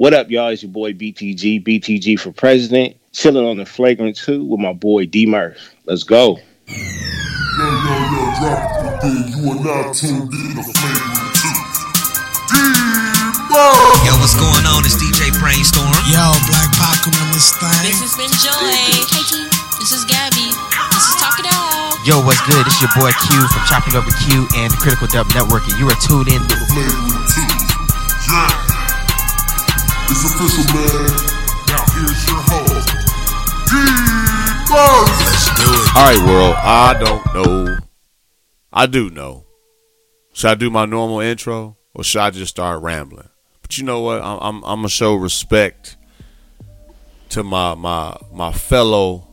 What up, y'all? It's your boy BTG, BTG for president, chilling on the flagrant two with my boy D Murph. Let's go. Yo, yo, yo, drop it. You are now tuned in to Flagrant 2. D-Murph! Yo, what's going on? It's DJ Brainstorm. Yo, Black Pac on this thing. This has been Joy. Hey, This is Gabby. This is Talk It Out. Yo, what's good? It's your boy Q from Chopping Over Q and the Critical Dub Network, and you are tuned in to the Flagrant 2. Yeah. It's official, man. Now here's your host! Let's do it. All right, world. I don't know. I do know. Should I do my normal intro or should I just start rambling? But you know what? I'm I'm, I'm gonna show respect to my my my fellow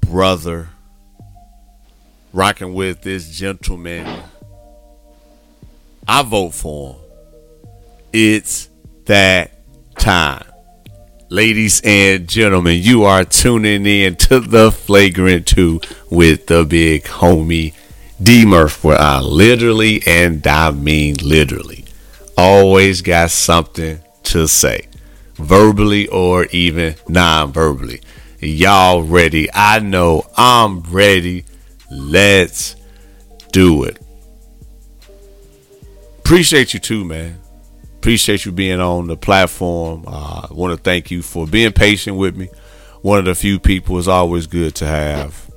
brother, rocking with this gentleman. I vote for him. It's that time. Ladies and gentlemen, you are tuning in to the Flagrant 2 with the big homie D Murph, where I literally and I mean literally always got something to say, verbally or even non verbally. Y'all ready? I know I'm ready. Let's do it. Appreciate you too, man appreciate you being on the platform. Uh, I want to thank you for being patient with me. One of the few people is always good to have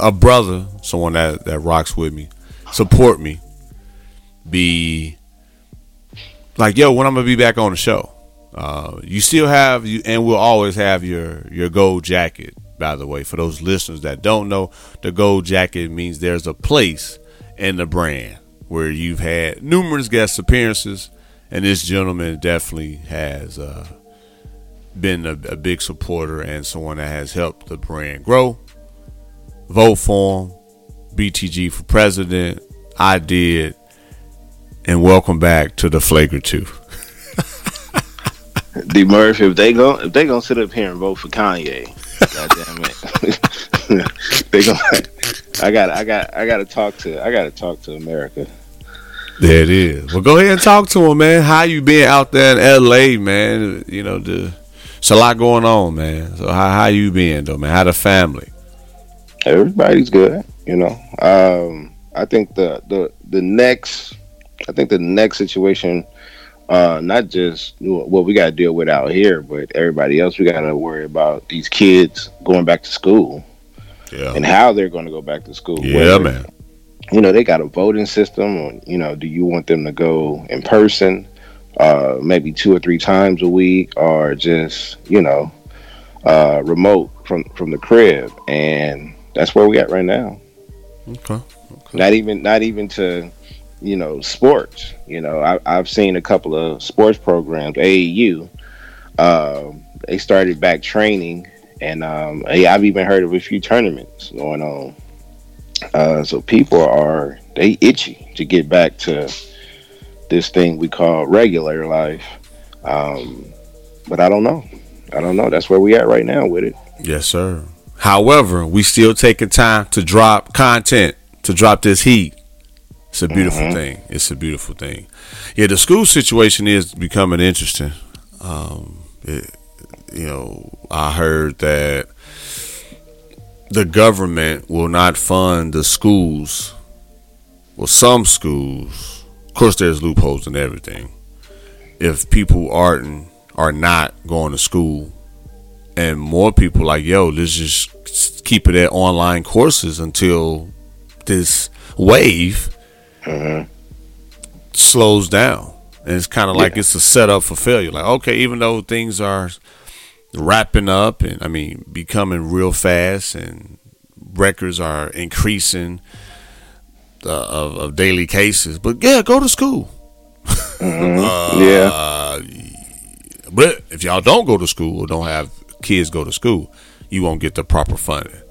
a brother, someone that, that rocks with me, support me, be like, yo, when I'm gonna be back on the show. Uh, you still have you, and we'll always have your your gold jacket. By the way, for those listeners that don't know, the gold jacket means there's a place in the brand where you've had numerous guest appearances, and this gentleman definitely has uh, been a, a big supporter and someone that has helped the brand grow. Vote for him, BTG for president. I did, and welcome back to the Flagrant Two. D Murph, if they go if they gonna sit up here and vote for Kanye, goddamn it. they gonna I got I got I gotta talk to I gotta talk to America. There it is. Well, go ahead and talk to him, man. How you been out there in L.A., man? You know, the, it's a lot going on, man. So how how you been, though, man? How the family? Everybody's good, you know. Um, I think the the the next, I think the next situation, uh, not just what we got to deal with out here, but everybody else. We got to worry about these kids going back to school Yeah, and how they're going to go back to school. yeah, Whether- man. you know they got a voting system or you know do you want them to go in person uh maybe two or three times a week or just you know uh remote from from the crib and that's where we at right now Okay. not even not even to you know sports you know I, i've seen a couple of sports programs aau um they started back training and um i've even heard of a few tournaments going on uh so people are they itchy to get back to this thing we call regular life um but i don't know i don't know that's where we at right now with it Yes, sir. However, we still taking time to drop content, to drop this heat. It's a beautiful thing. It's a beautiful thing. Yeah, the school situation is becoming interesting. Um, it, you know, I heard that the government will not fund the schools. Well, some schools, of course, there's loopholes and everything. If people aren't are not going to school and more people like yo let's just keep it at online courses until this wave mm-hmm. slows down and it's kind of like Yeah. it's a setup for failure like okay even though things are wrapping up and i mean becoming real fast and records are increasing uh, of, of daily cases. But yeah go to school. Yeah uh, but if y'all don't go to school or don't have kids go to school, you won't get the proper funding.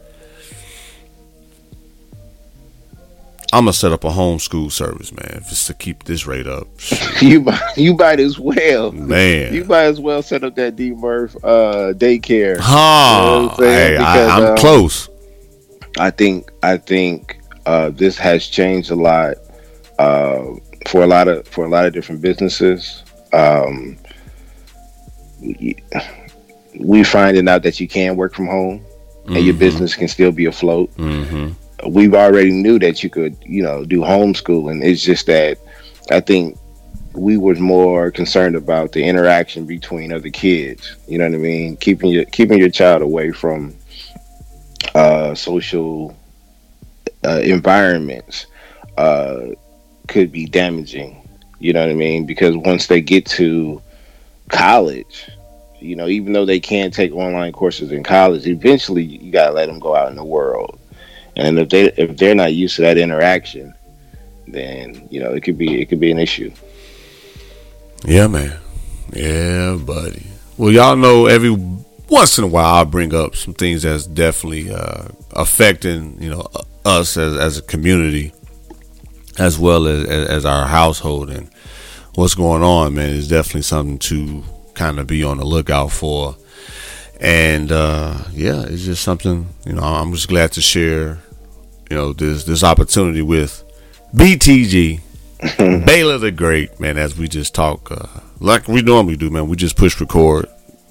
I'm gonna set up a homeschool service, man, just to keep this rate up. you might you might as well Man, You might as well set up that D Murph uh, daycare. huh? You know I'm hey, Because, I, I'm um, close. I think I think uh, this has changed a lot. Uh, for a lot of for a lot of different businesses. Um, we- we finding out that you can work from home and your business can still be afloat. Mm-hmm. We've already knew that you could, you know, do homeschooling. It's just that I think we was more concerned about the interaction between other kids. You know what I mean? Keeping your keeping your child away from uh, social uh, environments uh, could be damaging. You know what I mean? Because once they get to college, you know, even though they can take online courses in college, eventually you gotta let them go out in the world. And if they if they're not used to that interaction, then you know it could be it could be an issue. Yeah, man. Yeah, buddy. Well, y'all know every once in a while I bring up some things that's definitely uh, affecting you know us as as a community, as well as as, as our household and what's going on. Man, is definitely something to kind of be on the lookout for. And uh, yeah, it's just something you know. I'm just glad to share, you know, this this opportunity with BTG, Baylor the Great, man. As we just talk, uh, like we normally do, man. We just push record,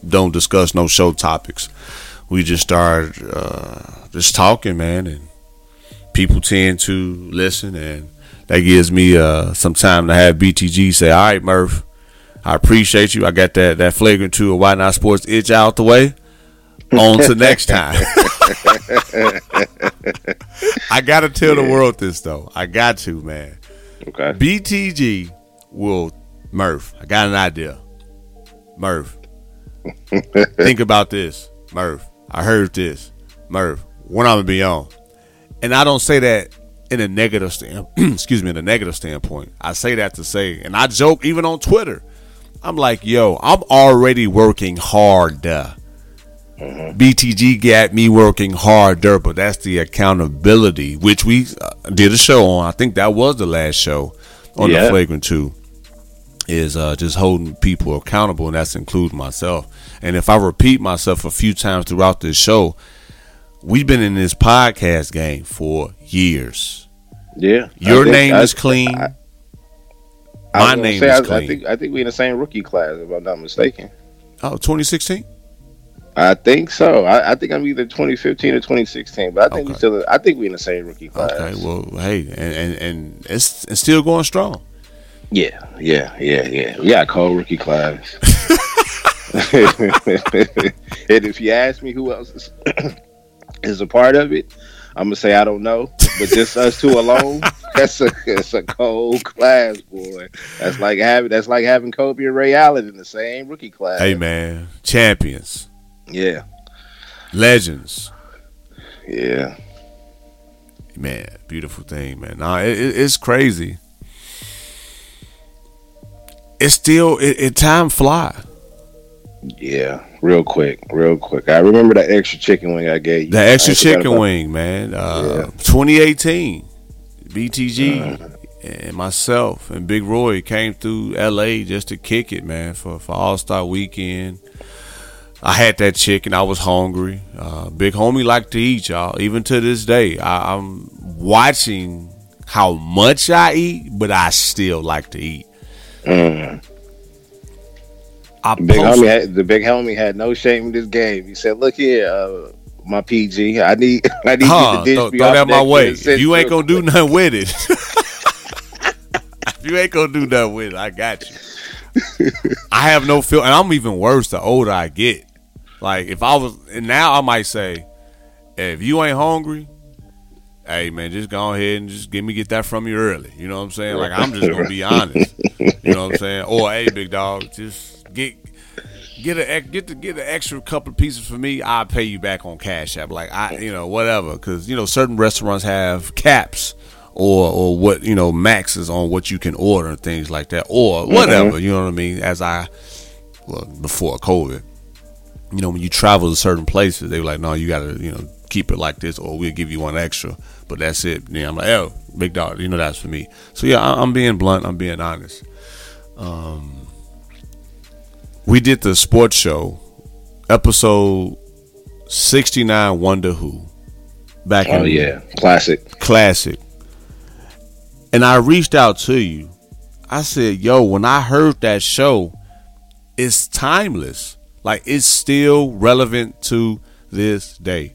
don't discuss no show topics. We just start uh, just talking, man, and people tend to listen, and that gives me uh, some time to have BTG say, "All right, Murph, I appreciate you. I got that that flagrant two of Why Not Sports itch out the way. On to next time." I gotta tell the world this though. I got to, man. Okay. BTG will Murph. I got an idea. Murph. think about this. Murph. I heard this. Murph. When I'm gonna be on. And I don't say that in a negative stand excuse me, in a negative standpoint. I say that to say, and I joke even on Twitter. I'm like, yo, I'm already working hard. uh, BTG got me working harder, but that's the accountability, which we uh, did a show on. I think that was the last show on Yeah. the Flagrant 2, is uh, just holding people accountable, and that's including myself. And if I repeat myself a few times throughout this show, we've been in this podcast game for years. Yeah. Your think- name I- is clean. I My name say, is I, I think I think we in the same rookie class, if I'm not mistaken. oh, 2016? I think so. I, I think I'm either 2015 or 2016, but I think we Okay. still. I think we in the same rookie class. Okay, well, hey, and, and, and it's, it's still going strong. Yeah, yeah, yeah, yeah. We got a cold rookie class. and if you ask me who else is, is a part of it, I'm gonna say I don't know. But just us two alone, that's a that's a cold class, boy. That's like having that's like having Kobe and Ray Allen in the same rookie class. Hey, man, champions, Yeah, legends. yeah. man beautiful thing man nah it, it, it's crazy it's still it, it time fly Yeah, real quick, real quick. I remember that extra chicken wing I gave you. the extra chicken wing man uh Yeah. 2018 btg and myself and big roy came through la just to kick it man for for all-star weekend I had that chicken. I was hungry. Uh, big homie like to eat, y'all. Even to this day, I, I'm watching how much I eat, but I still like to eat. Mm. I Big post- homie had the big homie had no shame in this game. He said, "Look here, uh, my PG. I need I need huh, you to dish throw, me throw that my way. the you ain't gonna do nothing with it. you ain't gonna do nothing with it, I got you. I have no feel, and I'm even worse the older I get. Like if I was, and now I might say, if you ain't hungry, hey man, just go ahead and just get me get that from you early. You know what I'm saying? Like I'm just gonna be honest. You know what I'm saying? Or hey, big dog, just get get a get the get an extra couple of pieces for me. I'll pay you back on Cash App. Like I, you know, whatever. Because you know, certain restaurants have caps or or what you know maxes on what you can order and things like that, or whatever. You know what I mean? As I well before COVID, you know, when you travel to certain places, they were like, no, you got to you know keep it like this, or we'll give you one extra. But that's it. Yeah, I'm like, oh, big dog, you know, that's for me. So yeah, I, I'm being blunt. I'm being honest. Um, we did the sports show episode 69 Wonder Who back Oh yeah, classic. classic and I reached out to you I said, yo, when I heard that show, it's timeless. Like it's still relevant to this day.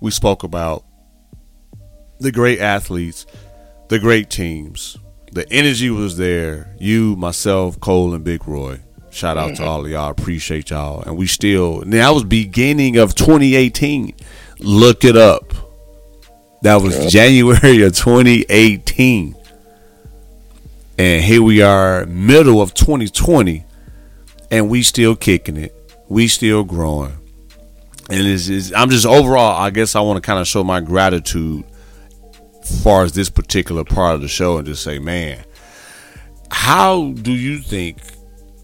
We spoke about the great athletes, the great teams. The energy was there. You, myself, Cole, and Big Roy. Shout out to all of y'all. Appreciate y'all. And we still. now that was beginning of 2018. Look it up. That was January of 2018. And here we are, middle of 2020, and we still kicking it. We still growing. And it's, it's, I'm just overall, I guess I want to kind of show my gratitude as far as this particular part of the show and just say, man, how do you think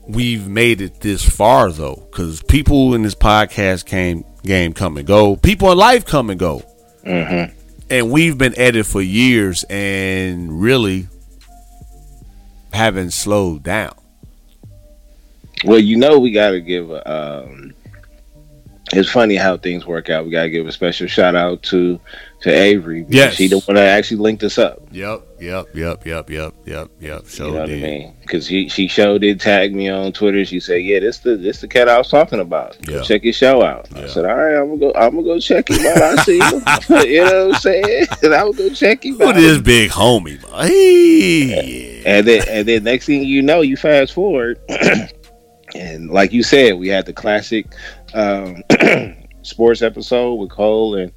we've made it this far though? Because people in this podcast came game come and go. People in life come and go. And we've been at it for years and really haven't slowed down. Well, you know, we got to give. Um, it's funny how things work out. We got to give a special shout out to to Avery. because Yes. she the one that actually linked us up. Yep, yep, yep, yep, yep, yep, yep. So you know what. I mean? Because she she showed did tag me on Twitter. She said, "Yeah, this the this the cat I was talking about. Go Yeah. Check his show out." I said, "All right, I'm gonna go. I'm gonna go check him out. I see him. you know what I'm saying? And I'm gonna go check him Who out." this big homie? Hey, And then and then next thing you know, you fast forward, and like you said, we had the classic um, sports episode with Cole and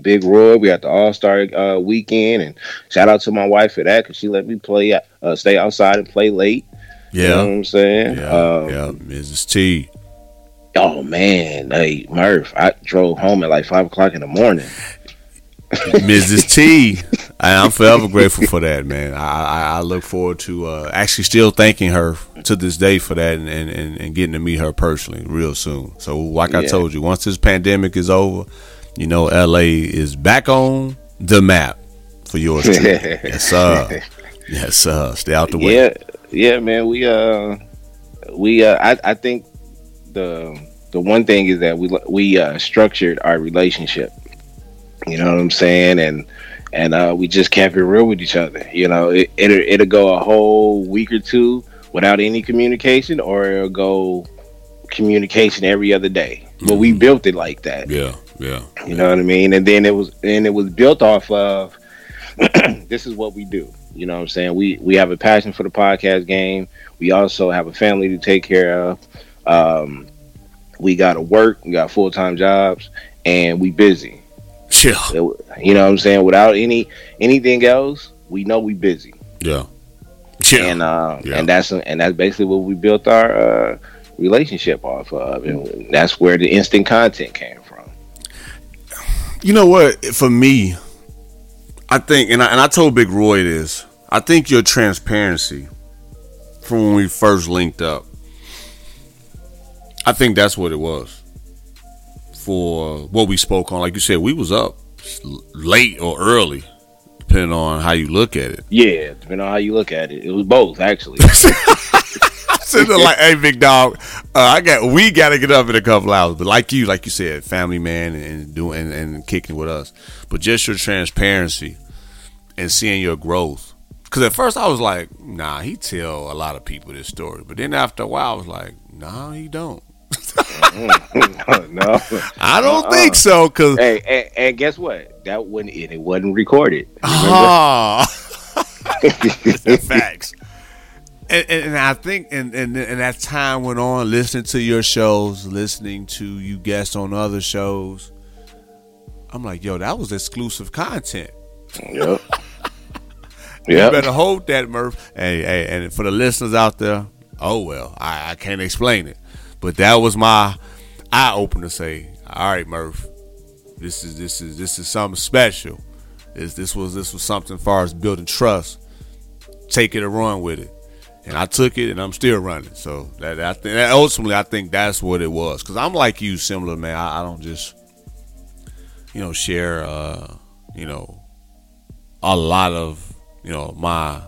Big Roy. We had the All Star uh, weekend, and shout out to my wife for that because she let me play, uh, stay outside and play late. You know what yeah, I'm saying? yeah, Um, yeah. Mrs. T. Oh man, hey Murph, I drove home at like five o'clock in the morning. Mrs. T, I'm forever grateful for that, man. I, I, I look forward to uh, actually still thanking her to this day for that and, and, and, and getting to meet her personally real soon. So, like I told you, once this pandemic is over, you know, LA is back on the map for yours yes, sir. Yes, sir. Stay out the way. Yeah, yeah, man. We uh, we uh, I I think the the one thing is that we we uh, structured our relationship. You know what I'm saying, and and uh, we just kept it real with each other. You know, it it'll, it'll go a whole week or two without any communication, or it'll go communication every other day. But we built it like that. Yeah, yeah. You know what I mean? And then it was and it was built off of this is what we do. You know what I'm saying? We we have a passion for the podcast game. We also have a family to take care of. Um, we got to work. We got full time jobs, and we busy. Chill. You know what I'm saying? Without any anything else, we know we busy, Yeah. Chill. and uh, Yeah. and that's and that's basically what we built our uh, relationship off of, and that's where the instant content came. You know what? For me, I think, and I, and I told Big Roy this. I think your transparency from when we first linked up. I think that's what it was for what we spoke on. Like you said, we was up late or early, depending on how you look at it. Yeah, depending on how you look at it, it was both actually. Sitting like, hey, big dog, uh, I got we got to get up in a couple hours. But like you, like you said, family man and doing and, and kicking with us. But just your transparency and seeing your growth. Because at first I was like, nah, he tell a lot of people this story. But then after a while, I was like, nah, he don't. no. I don't think so. Because Hey, and, and guess what? That wasn't it. It wasn't recorded. Ah. Facts. And, and, and I think, and, and and as time went on, listening to your shows, listening to you guests on other shows, I'm like, yo, that was exclusive content. Yep. You better hold that, Murph. Hey, hey, and for the listeners out there, oh well, I, I can't explain it, but that was my eye opener. Say, all right, Murph, this is this is this is something special. This this was this was something far as building trust. Take it or run with it, and I took it, and I'm still running. So that I think that ultimately, I think that's what it was. Because I'm like you, similar man. I, I don't just you know share uh, you know a lot of you know my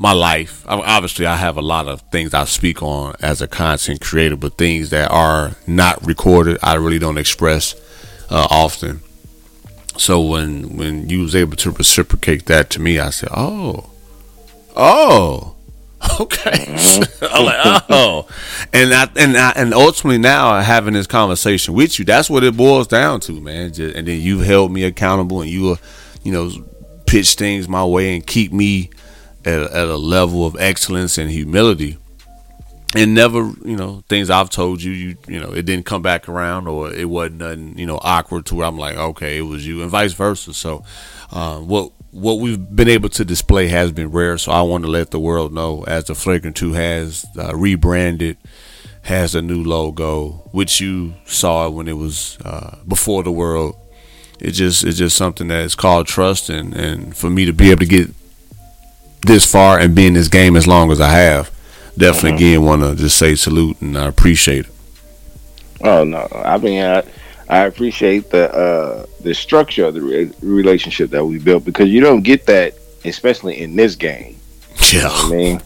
my life. Obviously, I have a lot of things I speak on as a content creator, but things that are not recorded, I really don't express uh, often. So when when you was able to reciprocate that to me, I said, "Oh, Oh, okay. I'm like, oh, and I, and I, and ultimately now having this conversation with you, that's what it boils down to, man. Just, and then you've held me accountable, and you, uh, you know, pitch things my way and keep me at, at a level of excellence and humility. And never, you know, things I've told you, you, you know, it didn't come back around, or it wasn't nothing, you know, awkward to where I'm like, okay, it was you, and vice versa. So, uh, what what we've been able to display has been rare. So I want to let the world know as the Flagrant Two has uh, rebranded, has a new logo, which you saw when it was uh, before the world. It just it's just something that is called trust, and and for me to be able to get this far and be in this game as long as I have, definitely again want to just say salute and I appreciate it. Oh no, I mean I, I appreciate the uh, the structure of the re- relationship that we built because you don't get that, especially in this game. You know I mean,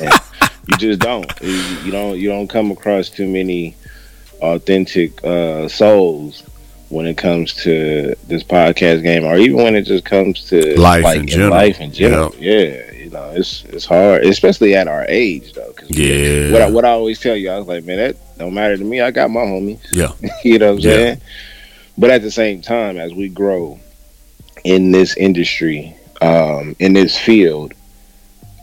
you just don't. You, you don't. You don't come across too many authentic uh, souls when it comes to this podcast game, or even when it just comes to Life like in general. life in general. Yeah, you know, it's it's hard, especially at our age though. Cause yeah, what I, what I always tell you, I was like, man, that don't matter to me. I got my homies. yeah, you know what I'm Yeah. saying? But at the same time, as we grow in this industry, um, in this field,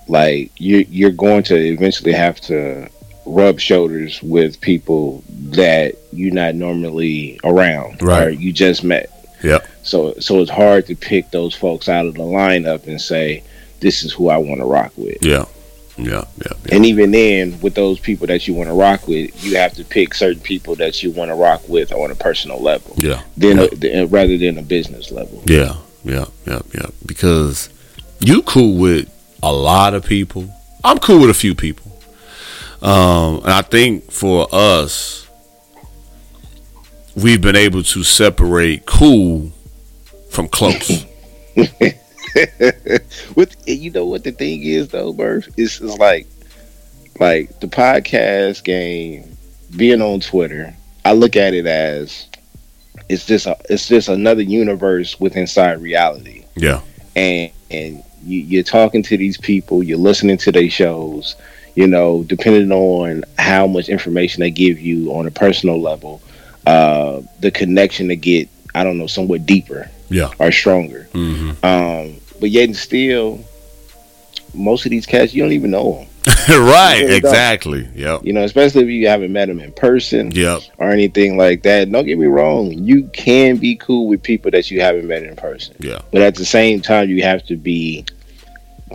like you you're going to eventually have to rub shoulders with people that you're not normally around or Right. you just met. Yeah. So so it's hard to pick those folks out of the lineup and say, This is who I want to rock with. yeah, yeah, yeah, yeah. And even then, with those people that you want to rock with, you have to pick certain people that you want to rock with on a personal level, yeah. then Yeah. Uh, th- rather than a business level. Yeah, yeah, yeah, yeah. Because you cool with a lot of people. I'm cool with a few people. Um, and I think for us, we've been able to separate cool from close. With you know what the thing is though, Murph, it's, it's like like the podcast game, being on Twitter. I look at it as it's just a, it's just another universe with inside reality. yeah, and and you, you're talking to these people, you're listening to their shows, you know, depending on how much information they give you on a personal level, uh, the connection to get, I don't know, somewhat deeper yeah, or stronger. hmm Um, but yet and still, most of these cats you don't even know them. right, Yeah, exactly. Yep, You know, especially if you haven't met them in person yep, or anything like that. Don't get me wrong, you can be cool with people that you haven't met in person. yeah, but at the same time you have to be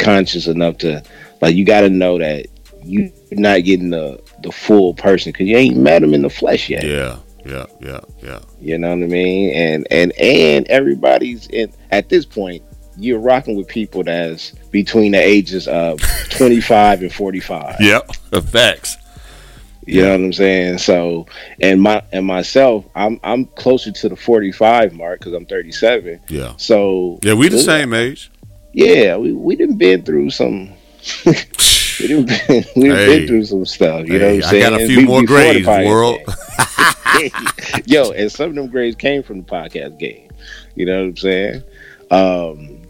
conscious enough to like you got to know that you're not getting the the full person because you ain't met them in the flesh yet yeah, yeah, yeah, yeah. you know what i mean and and and everybody's in at this point you're rocking with people that's between the ages of 25 and 45 Yep, effects. you know what i'm saying so and my and myself i'm i'm closer to the 45 mark because i'm 37 Yeah, so yeah. We the same age. yeah, we we didn't been through some. we didn't been, we Hey. been through some stuff. You know what I'm I saying? got a few Be- more grades, world. Yo, and some of them grades came from the podcast game. You know what I'm saying? Um,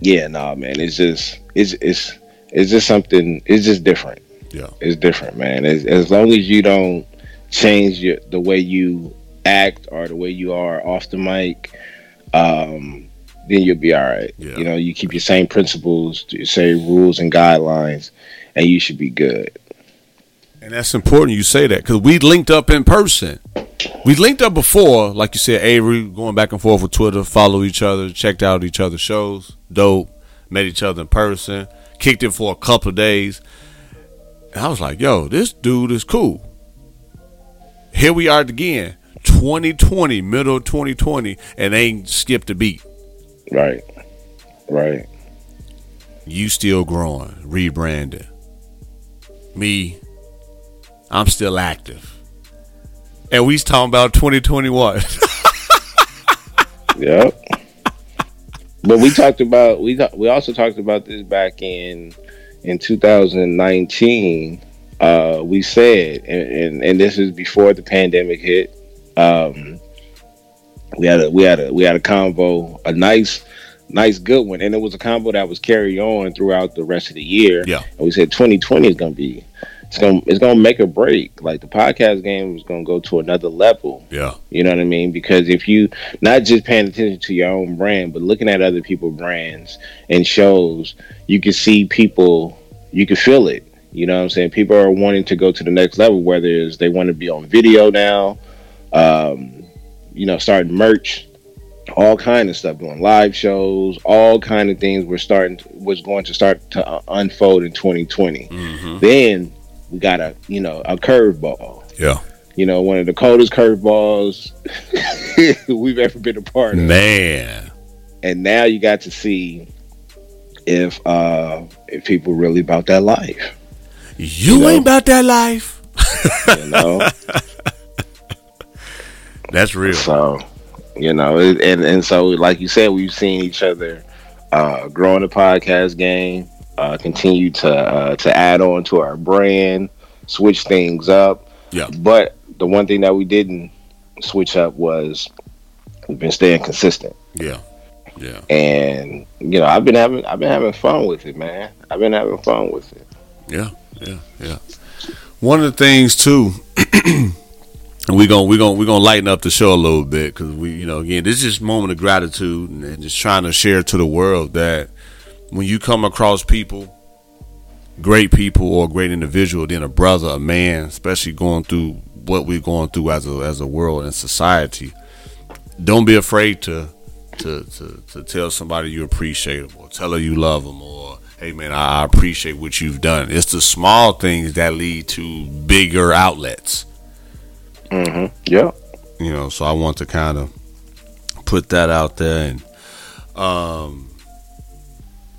yeah, nah, man. It's just it's it's it's just something. It's just different. Yeah. it's different, man. As, as long as you don't change your, the way you act or the way you are off the mic, um, then you'll be all right. Yeah. You know, you keep your same principles, your same rules and guidelines, and you should be good. And that's important you say that because we linked up in person. We linked up before, like you said, Avery, going back and forth with Twitter, follow each other, checked out each other's shows, dope, met each other in person, kicked it for a couple of days. And I was like, yo, this dude is cool. Here we are again, 2020, middle of 2020, and ain't skipped a beat. Right. Right. You still growing, rebranding. Me, I'm still active. And we talking about 2021. Yep. but we talked about we we also talked about this back in in 2019. Uh, we said, and, and and this is before the pandemic hit. Um, we had a we had a we had a convo, a nice nice good one, and it was a combo that was carried on throughout the rest of the year. Yeah. and we said 2020 is gonna be. It's gonna it's gonna make a break. Like the podcast game is gonna go to another level. Yeah. You know what I mean? Because if you not just paying attention to your own brand, but looking at other people's brands and shows, you can see people, you can feel it. You know what I'm saying? People are wanting to go to the next level, whether it's they want to be on video now, um, you know, starting merch, all kind of stuff, doing live shows, all kind of things. We're starting to, was going to start to uh, unfold in 2020. Mm-hmm. Then we got a you know a curveball Yeah. you know, one of the coldest curveballs we've ever been a part of. Man. And now you got to see if uh if people really about that life, You, know? ain't about that life. you know. That's real. so, you know, it, and and so like you said, we've seen each other uh grow in the podcast game, uh continue to uh to add on to our brand, switch things up. Yeah. But the one thing that we didn't switch up was we've been staying consistent. Yeah. Yeah. and you know i've been having i've been having fun with it man i've been having fun with it Yeah, yeah, yeah. One of the things too, we gonna we gonna we gonna lighten up the show a little bit because we, you know, again, this is just a moment of gratitude and, just trying to share to the world that when you come across people, great people or great individual, then a brother, a man, especially going through what we're going through as a as a world and society, don't be afraid to to to, to tell somebody you appreciate them or tell her you love them or hey man I appreciate what you've done. It's the small things that lead to bigger outlets. Mm-hmm yeah You know, so I want to kind of put that out there and um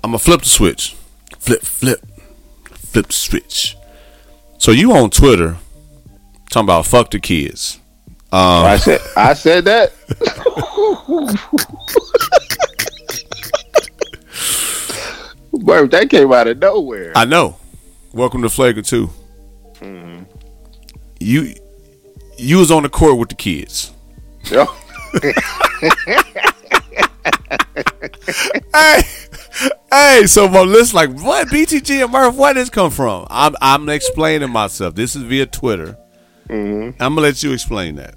I'm gonna flip the switch. Flip, flip, flip the switch. So you on Twitter talking about fuck the kids. Um, i said i said that Bro, that came out of nowhere I know. Welcome to Flagrant 2 You you was on the court with the kids. Yo, Hey, hey. So my list like what BTG and Murph? Where this come from? I'm I'm explaining myself. This is via Twitter. I'm gonna let you explain that.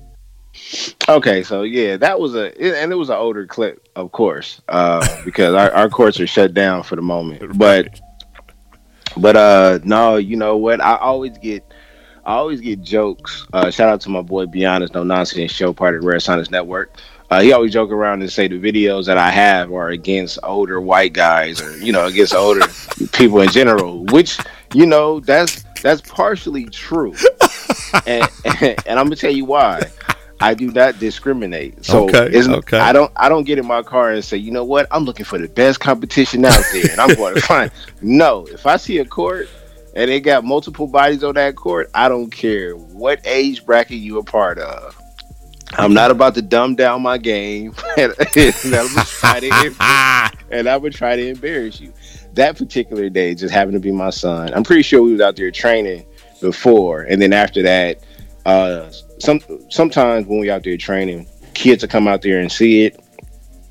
okay so yeah that was a it- and it was an older clip of course uh because our, our courts are shut down for the moment but But uh no, you know what? I always get I always get jokes. Uh shout out to my boy Beyond No Nonsense Show, part of the Rare Science Network. Uh, he always joke around and say the videos that I have are against older white guys or you know against older people in general, which you know that's that's partially true, and, and I'm gonna tell you why. I do not discriminate. So Okay, it's- okay. I don't I don't get in my car and say, you know what, I'm looking for the best competition out there and I'm going to find no, if I see a court and they got multiple bodies on that court, I don't care what age bracket you a part of. I'm not about to dumb down my game and, and I'm try to and I would try to embarrass you. That particular day just happened to be my son. I'm pretty sure we was out there training before, and then after that, uh, some sometimes when we out there training, kids will come out there and see it,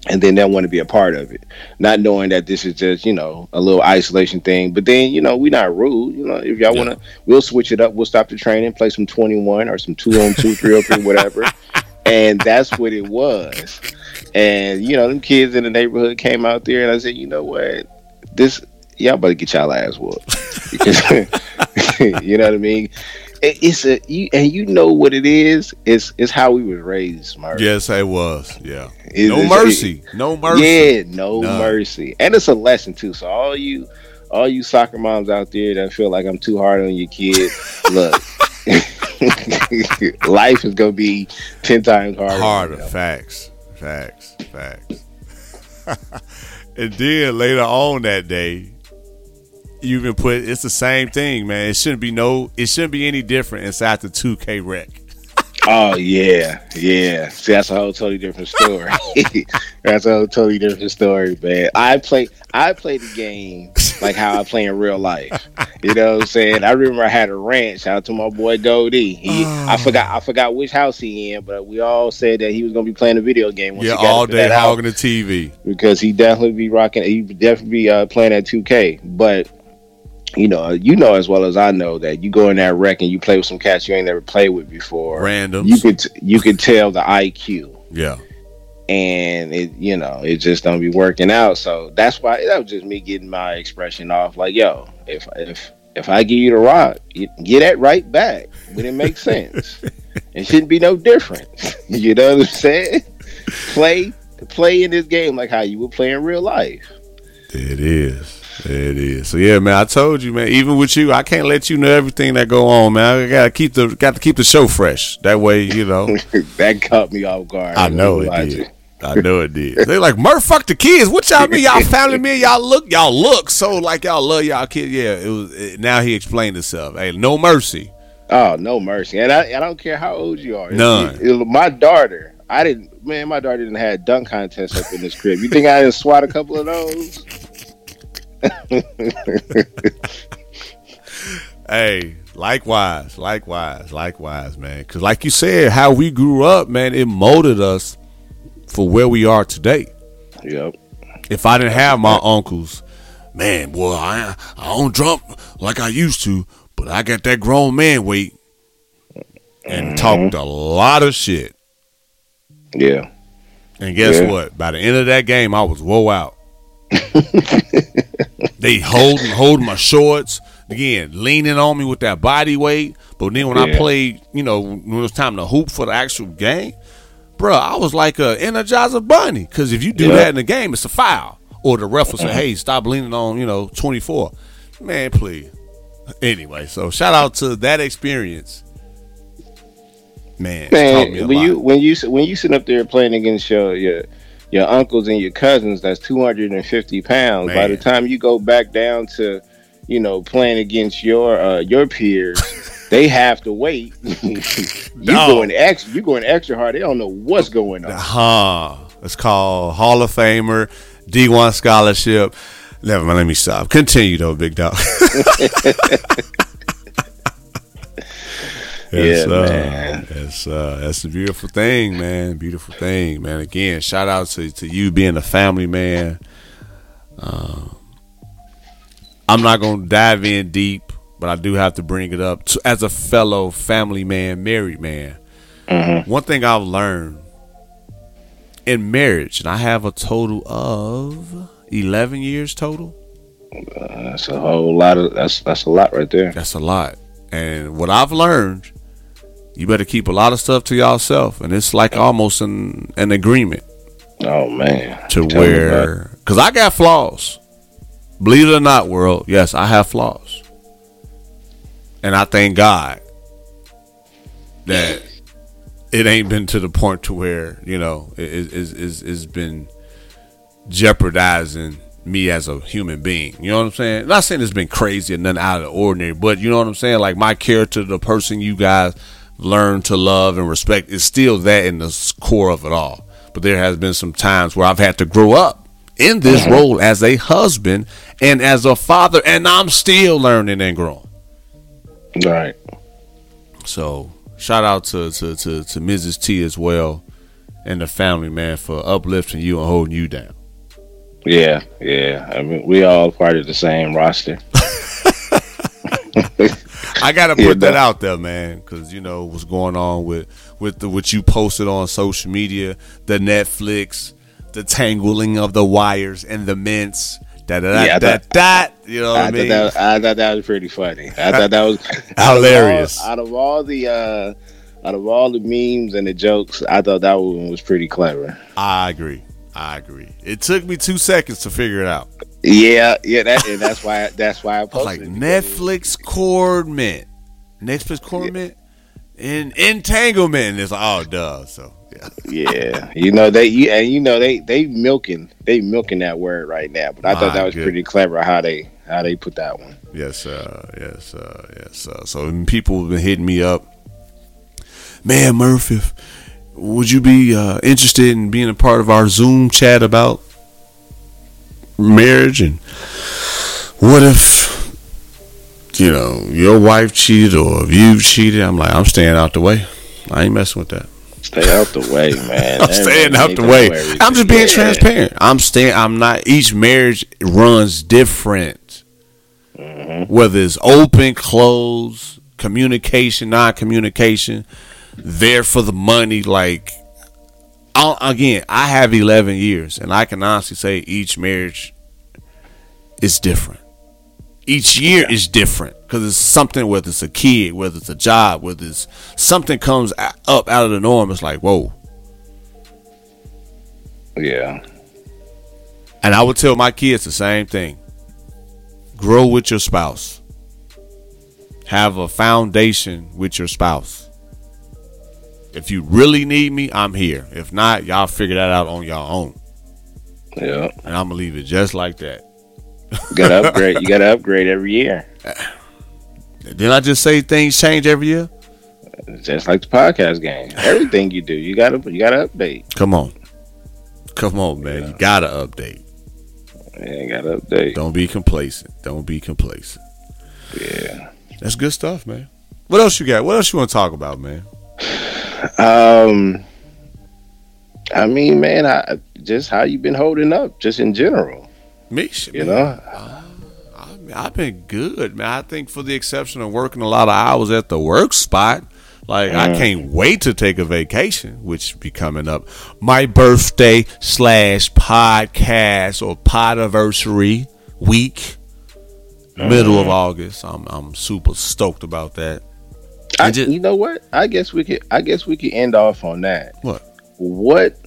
and then they'll want to be a part of it, not knowing that this is just you know a little isolation thing. But then you know we're not rude. You know if y'all Yeah. want to, we'll switch it up. We'll stop the training, play some 21 or some two on two, three on three, whatever. And that's what it was. And you know, them kids in the neighborhood came out there, and I said, you know what, this y'all better get y'all ass whooped you know what I mean. It- It's a you, and you know what it is. It's it's how we was raised, smart. yes, I was. Yeah. It- No mercy. No mercy. Yeah, no None. mercy, and it's a lesson too. So all you, all you soccer moms out there that feel like I'm too hard on your kid, look, life is gonna be ten times harder. Harder. Facts. Facts. Facts. and then later on that day, you even put it's the same thing, man. It shouldn't be no it shouldn't be any different inside the 2K rec. Oh yeah, yeah. See, that's a whole totally different story. that's a whole totally different story, man. I play, I play the game like how I play in real life. You know what I'm saying? I remember I had a ranch. Shout out to my boy Goldie. He, I forgot, I forgot which house he in, but we all said that he was gonna be playing a video game. Once Yeah, he got all day hogging the TV. because he definitely be rocking. He definitely be uh, playing at 2K. But you know, you know as well as I know that you go in that Rec and you play with some cats you ain't never played with before. Random. You could you could tell the IQ, Yeah. and it you know it just don't be working out. So that's why that was just me getting my expression off. Like, yo, if if if I give you the rock, you get that right back when it makes sense. it shouldn't be no different. you know what I'm saying? Play play in this game like how you would play in real life. It is. It is. So yeah, man. I told you, man. Even with you, I can't let you know everything that go on, man. I gotta keep the got to keep the show fresh. That way, you know. that caught me off guard. I know it gonna lie to did. you. I know it did. They like Murph, fuck the kids. What y'all mean? Y'all family man? Y'all look, y'all look so like y'all love y'all kids. Yeah, it was. It, now he explained himself. Hey, no mercy. Oh, no mercy. And I, I don't care how old you are. None. It- it- my daughter, I didn't, man, my daughter didn't have dunk contests up in this crib. You think I didn't swat a couple of those? Hey, likewise, likewise, likewise, man. Because like you said, how we grew up, man, it molded us for where we are today. Yep. If I didn't have my uncles, man, boy, I I don't jump like I used to, but I got that grown man weight and mm-hmm. talked a lot of shit. Yeah. And guess Yeah. what? By the end of that game, I was woe out. they holding holding my shorts again, leaning on me with that body weight. But then when I Yeah. played, you know, when it was time to hoop for the actual game, bruh, I was like a Energizer Bunny. Because if you do Yeah. that in the game, it's a foul. Or the ref will say, "Hey, stop leaning on, you know, 24." Man, please. Anyway, so shout out to that experience. Man, it's me a Man, when lot. you when you when you sit up there playing against your your your uncles and your cousins, that's two hundred and fifty pounds. By the time you go back down to, you know, playing against your uh, your peers, they have to wait. you No. going extra, you going extra hard. They don't know what's going on. Huh. It's called Hall of Famer, D1 scholarship. Never mind, let me stop. Continue though, big dog. Yes, Yeah, uh, man. It's uh, that's a beautiful thing, man. Beautiful thing, man. Again, shout out to, to you being a family man. Um, I'm not gonna dive in deep, but I do have to bring it up to, as a fellow family man, married man. One thing I've learned in marriage, and I have a total of eleven years total. That's a whole lot of that's that's a lot right there. That's a lot. And what I've learned, you better keep a lot of stuff to yourself, and it's like almost an an agreement Oh man, to Tell it. where because I got flaws. Believe it or not, world, yes, I have flaws, and I thank God that it ain't been to the point to where you know it is is is been jeopardizing me as a human being. You know what I'm saying? Not saying it's been crazy and nothing out of the ordinary, but you know what I'm saying? Like my character, the person you guys learn to love and respect is still that in the core of it all. But there has been some times where I've had to grow up in this role as a husband and as a father, and I'm still learning and growing. Right. So shout out to to, to, to Mrs. T as well and the family man for uplifting you and holding you down. Yeah, yeah. I mean, we all part of the same roster. I gotta put that that- out there, man, because you know what's going on with with the what you posted on social media, the Netflix, the tangling of the wires and the mints. Da da da Yeah, I da da. You know what I, I, mean? thought that, I thought that was pretty funny. I thought that was Hilarious. Out of all, out of all the uh, out of all the memes and the jokes, I thought that one was pretty clever. I agree. I agree. It took me two seconds to figure it out. Yeah, yeah. That and that's why that's why I posted like. Netflix cord mint, Netflix cord mint, and entanglement. And it's oh, duh. So yeah. Yeah, you know they you, and you know they they milking they milking that word right now. But I My thought that was pretty clever how they how they put that one. Yes, uh, yes, uh, yes. Uh, so people have been hitting me up. Man, Murphy. would you be uh, interested in being a part of our Zoom chat about marriage and what if you know your wife cheated or if you cheated? I'm like, I'm staying out the way. I ain't messing with that. Stay out the way, man. I'm staying out the way. I'm just being transparent. I'm staying. I'm not. Each marriage runs different. Mm-hmm. Whether it's open, closed, communication, non-communication, there for the money. Like, I'll, again, I have 11 years, and I can honestly say each marriage is different. Each year is different because it's something. Whether it's a kid, whether it's a job, whether it's something comes up out of the norm. It's like, whoa. Yeah, And I would tell my kids the same thing. Grow with your spouse. Have a foundation with your spouse. If you really need me, I'm here. If not, y'all figure that out on your own. yeah. And I'm gonna leave it just like that. You gotta upgrade. You gotta upgrade every year, Didn't I just say things change every year? just like the podcast game. Everything you do, you gotta you gotta update. Come on. Come on, man. You gotta update. Yeah, you gotta update. Don't be complacent. Don't be complacent. Yeah. That's good stuff, man. What else you got? What else you want to talk about, man? Um, I mean, man, I just how you been holding up, just in general. Me, You man. know, I mean, I've been good, man. I think for the exception of working a lot of hours at the work spot, like I can't wait to take a vacation, which be coming up. My birthday slash podcast or podiversary week, middle of August. I'm I'm super stoked about that. I, just- you know what? I guess we could. I guess we could end off on that. What? What?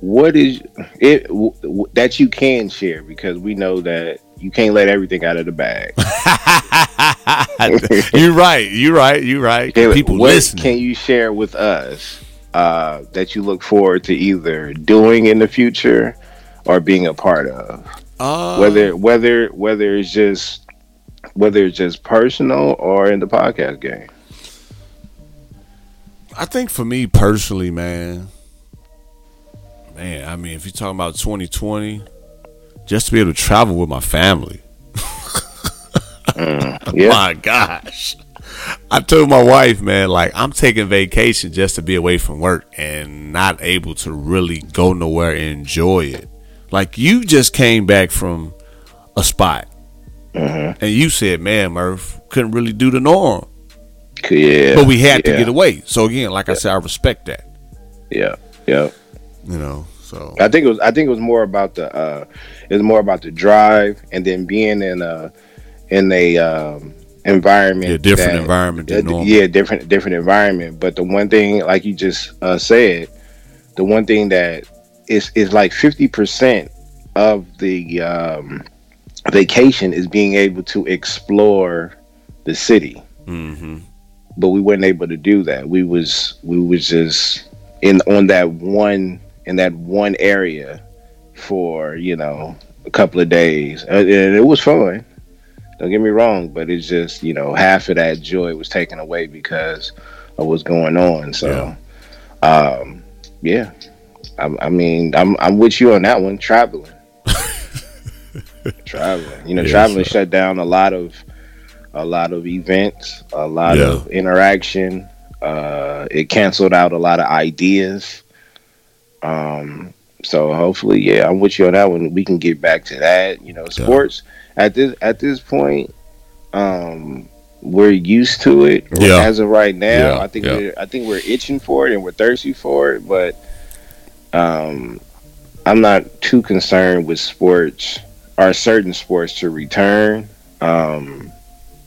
What is it w- w- that you can share? Because we know that you can't let everything out of the bag. you're right. You're right. You're right. Okay, People what listening. can you share with us uh, that you look forward to either doing in the future or being a part of? Uh, Whether whether whether it's just whether it's just personal or in the podcast game. I think for me personally, man, man, I mean, if you're talking about 2020, just to be able to travel with my family. Mm, yeah. My gosh. I told my wife, man, like I'm taking vacation just to be away from work and not able to really go nowhere and enjoy it. Like you just came back from a spot. Mm-hmm. And you said, man, Murph, couldn't really do the norm. Yeah. But we had to get away. So again, like I said, I respect that. Yeah. Yeah. You know. So I think it was I think it was more about the uh it was more about the drive and then being in a in a um environment Yeah, different that- environment than uh, yeah different different environment but the one thing like you just uh said the one thing that is is like 50% of the um vacation is being able to explore the city hmm but we weren't able to do that. We was we was just in on that one in that one area for you know a couple of days, and, it was fun. Don't get me wrong, but it's just you know half of that joy was taken away because of what's going on. So, um, yeah, I, I mean, I'm I'm with you on that one. Traveling, traveling. You know, Yeah, traveling sure. shut down a lot of a lot of events, a lot Yeah. of interaction. Uh, it canceled out a lot of ideas. Um, so hopefully, yeah, I'm with you on that one. We can get back to that. You know, sports at this at this point, um, we're used to it Yeah. as of right now. Yeah, I think yeah. we're I think we're itching for it and we're thirsty for it, but um, I'm not too concerned with sports or certain sports to return. Um,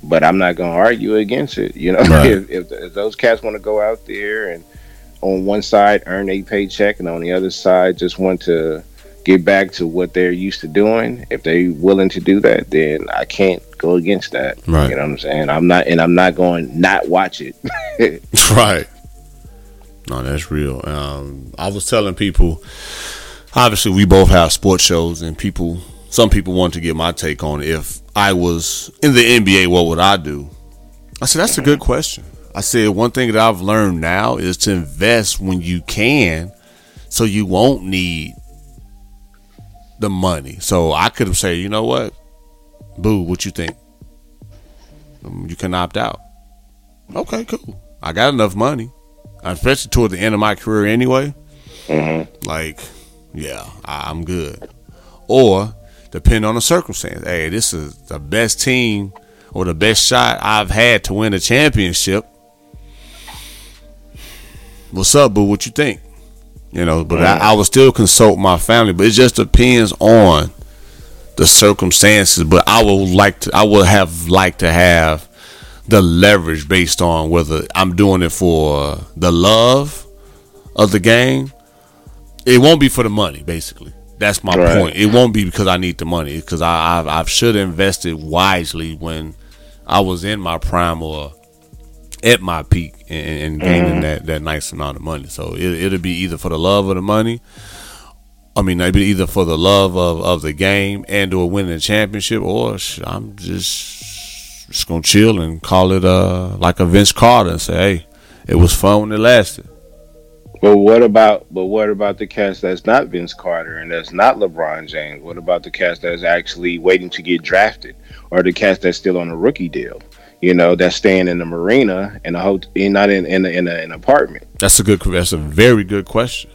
but I'm not going to argue against it. You know, Right. if, if, if those cats want to go out there and on one side earn a paycheck and on the other side just want to get back to what they're used to doing, if they're willing to do that, then I can't go against that. Right. You know what I'm saying? I'm not, and I'm not going not watch it. Right. No, that's real. Um, I was telling people, obviously, we both have sports shows, and people, some people want to get my take on if I was in the NBA, what would I do? I said, that's a good question. I said, one thing that I've learned now is to invest when you can so you won't need the money. So I could have said, you know what? Boo, what you think? Um, you can opt out. Okay, cool. I got enough money, especially toward the end of my career anyway. Like, yeah, I- I'm good. Or, depending on the circumstance, hey, this is the best team or the best shot I've had to win a championship. What's up, boo? What you think? You know, but I, mm. I will still consult my family. But it just depends on the circumstances. But I would like to. I would have liked to have the leverage based on whether I'm doing it for the love of the game. It won't be for the money, basically. That's my Right. point. It won't be because I need the money. Because I I've, I should have invested wisely when I was in my prime or at my peak and, and gaining that, that nice amount of money. So it, it'll be either for the love of the money. I mean, it'll be either for the love of, of the game and or winning a championship, or sh- I'm just just gonna chill and call it uh like a Vince Carter and say, hey, it was fun when it lasted. But what about but what about the cast that's not Vince Carter and that's not LeBron James? What about the cast that's actually waiting to get drafted, or the cast that's still on a rookie deal? You know, that's staying in the marina and a hotel, not in in, a, in a, an apartment. That's a good. That's a very good question.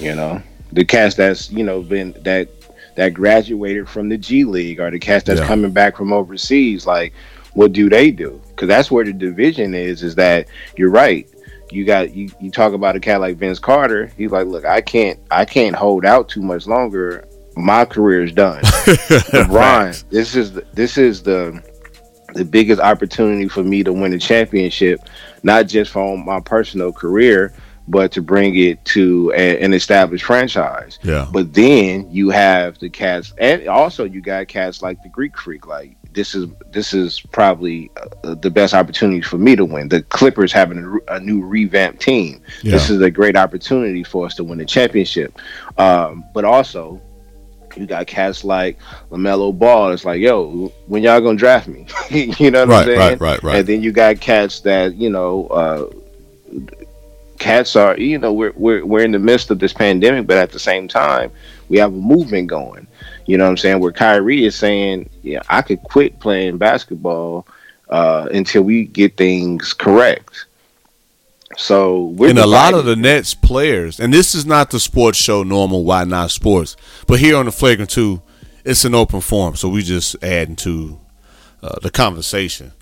You know, the cast that's you know been that that graduated from the G League, or the cast that's Yeah. coming back from overseas. Like, what do they do? Because that's where the division is. Is that you're right. You got you, you talk about a cat like Vince Carter. He's like, look, I can't I can't hold out too much longer. My career is done. LeBron, this is the, this is the the biggest opportunity for me to win a championship, not just for my personal career, but to bring it to a, an established franchise. Yeah. But then you have the cats, and also you got cats like the Greek Freak. Like this is this is probably uh, the best opportunity for me to win. The Clippers having a, a new revamped team. This is a great opportunity for us to win the championship. Um, but also, you got cats like Lamelo Ball. It's like, yo, when y'all gonna draft me? you know what Right, I'm saying? right, right, right. And then you got cats that you know. Uh, cats are you know we're, we're we're in the midst of this pandemic but at the same time we have a movement going you know what i'm saying? Where Kyrie is saying yeah i could quit playing basketball uh until we get things correct. So we're and a lot of the Nets players, and this is not the sports show normal Why Not Sports, but here on the Flagrant 2, it's an open forum, so we just adding to uh, the conversation.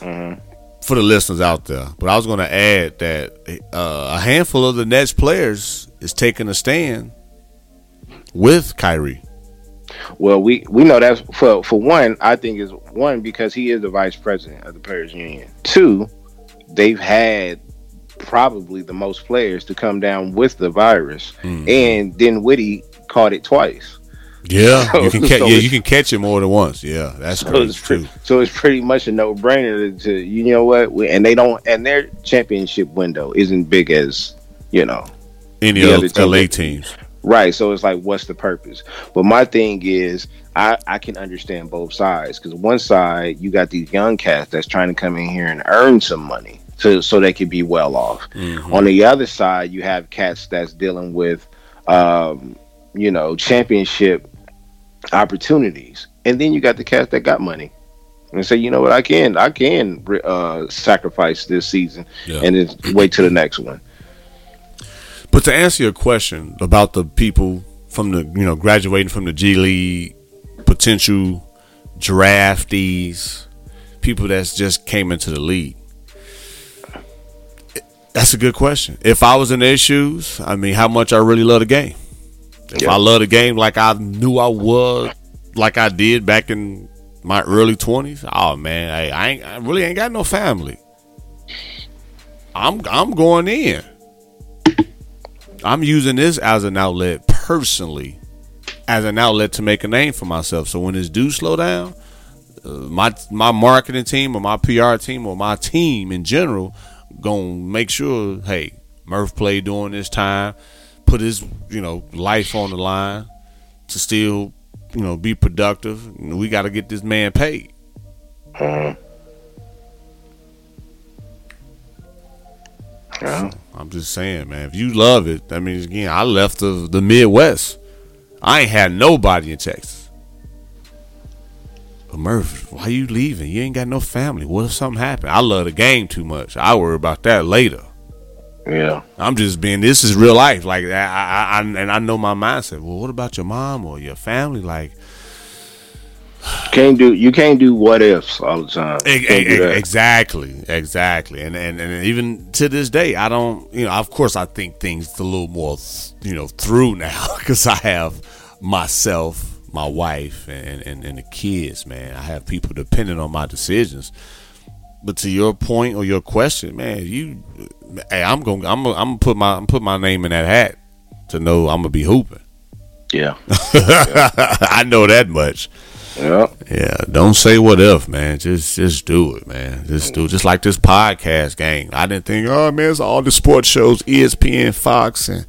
For the listeners out there. But I was going to add that uh, a handful of the Nets players is taking a stand with Kyrie. Well we we know that's for for one i think is one because he is the vice president of the players union two they've had probably the most players to come down with the virus hmm. and then Whitty caught it twice Yeah, So- you can catch. so yeah, you can catch it more than once. Yeah, that's so crazy it's, pre- too. so it's pretty much a no brainer to, you know what we, and they don't and their championship window isn't big as you know Any the of other LA that- teams. Right so it's like what's the purpose? But my thing is I, I can understand both sides because one side you got these young cats that's trying to come in here and earn some money so so they could be well off. Mm-hmm. on the other side you have cats that's dealing with um you know championship opportunities. And then you got the cats that got money and say you know what? I can i can uh sacrifice this season Yeah. and then wait to the next one But to answer your question about the people from the you know graduating from the G League, potential draftees, people that's just came into the league. That's a good question. If I was in their shoes, I mean, how much I really love the game. If Yeah. I love the game like I knew I was, like I did back in my early twenties, oh man, I, I ain't, I really ain't got no family. I'm I'm going in. I'm using this as an outlet personally, as an outlet to make a name for myself. So when this do slow down, uh, my my marketing team or my PR team or my team in general gonna make sure, hey, Murph played during this time, put his you know life on the line to still you know be productive. We got to get this man paid. Yeah. I'm just saying, man. If you love it, I mean, again, I left the the Midwest. I ain't had nobody in Texas. But Murph, why you leaving? You ain't got no family. What if something happened? I love the game too much. I worry about that later. Yeah. I'm just being. This is real life. Like I, I, I and I know my mindset. Well, what about your mom or your family? Like Can't do you can't do what ifs all the time. Exactly, exactly, and, and and even to this day, I don't. You know, of course, I think things a little more, you know, through now because I have myself, my wife, and, and and the kids. Man, I have people depending on my decisions. But to your point or your question, man, you, hey, I'm gonna, I'm gonna, I'm gonna put my, I'm put my name in that hat to know I'm gonna be hooping. Yeah. I know that much. Yeah. Yeah, don't say what if, man. Just just do it, man. Just do it. Just like this podcast gang. I didn't think, oh man, it's all the sports shows, ESPN, Fox, and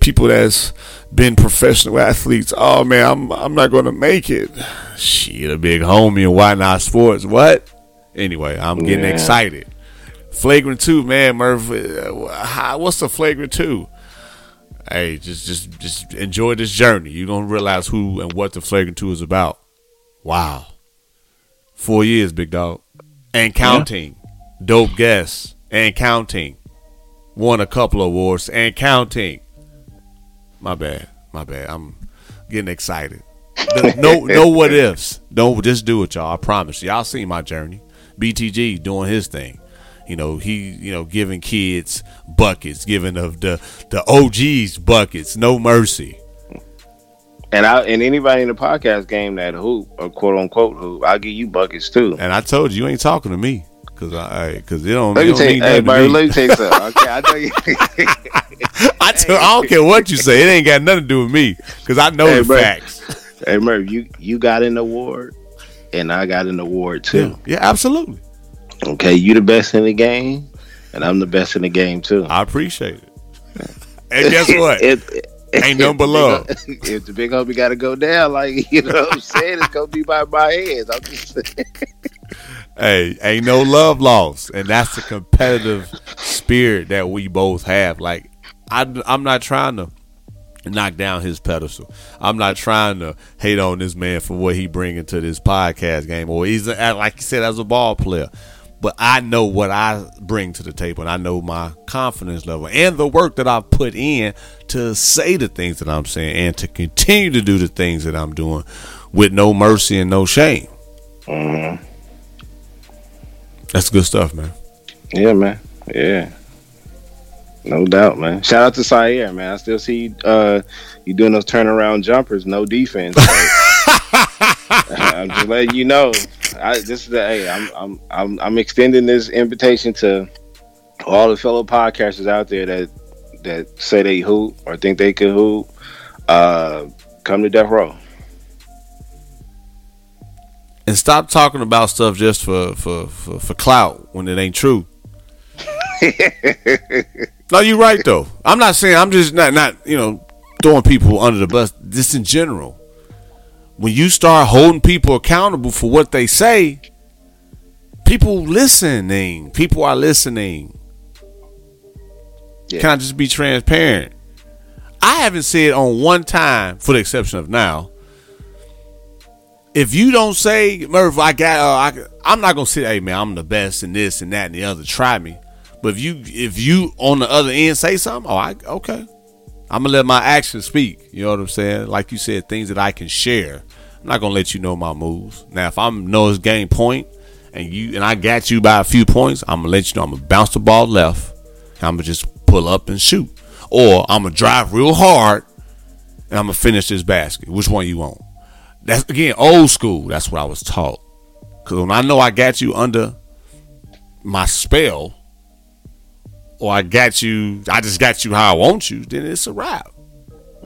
people that's been professional athletes. Oh man, I'm I'm not gonna make it. Shit, a big homie and why not sports? What? Anyway, I'm getting Yeah. excited. Flagrant two, man, Murph. uh, What's the flagrant two? Hey, just just just enjoy this journey. You're gonna realize who and what the flagrant two is about. Wow. Four years, big dog. And counting. Dope guests. And counting. Won a couple of awards and counting. My bad. My bad. I'm getting excited. No no what ifs. Don't just do it, y'all. I promise. Y'all seen my journey. BTG doing his thing. You know, he you know, giving kids buckets, giving of the, the OGs buckets, no mercy. And I and anybody in the podcast game that hoop or quote unquote hoop, I'll give you buckets too. And I told you, you ain't talking to me. Cause I, cause it don't, Let it me don't take hey me. let me take something. Okay, I know you I, tell, I don't care what you say. It ain't got nothing to do with me because I know Hey, the bro. facts. Hey Murph, you you got an award and I got an award too. Yeah, yeah, absolutely. Okay, you the best in the game, and I'm the best in the game too. I appreciate it. And guess what? If- Ain't nothing but if the love. big- If the big homie got to go down, like you know what I'm saying, it's gonna be by my hands. I'm just saying. hey, ain't no love lost, and that's the competitive spirit that we both have. Like, I, I'm not trying to knock down his pedestal. I'm not trying to hate on this man for what he bringing to this podcast game, or he's a- like you said as a ball player. But I know what I bring to the table, and I know my confidence level and the work that I've put in to say the things that I'm saying and to continue to do the things that I'm doing with no mercy and no shame. That's good stuff, man. Yeah, man. Yeah. No doubt, man. Shout out to Sire, man. I still see uh you doing those turnaround jumpers, no defense. I'm just letting you know. I this is the hey, I'm I'm I'm I'm extending this invitation to all the fellow podcasters out there that that say they hoop or think they can hoop. Uh come to Death Row. And stop talking about stuff just for for for, for clout when it ain't true. no, you're right though. I'm not saying I'm just not not you know throwing people under the bus. Just in general, when you start holding people accountable for what they say, people listening. People are listening. Yeah. Can I just be transparent? I haven't said on one time, for the exception of now. If you don't say, Murph, I got, uh, I, I'm not gonna say, hey man, I'm the best in this and that and the other. Try me. But if you, if you on the other end say something, oh, I okay, I'm gonna let my actions speak. You know what I'm saying? Like you said, things that I can share. I'm not gonna let you know my moves. Now, if I'm know game point and you and I got you by a few points, I'm gonna let you know I'm gonna bounce the ball left. I'm gonna just pull up and shoot, or I'm gonna drive real hard and I'm gonna finish this basket. Which one you want? That's again old school. That's what I was taught. Cause when I know I got you under my spell, or I got you, I just got you how I want you, then it's a wrap.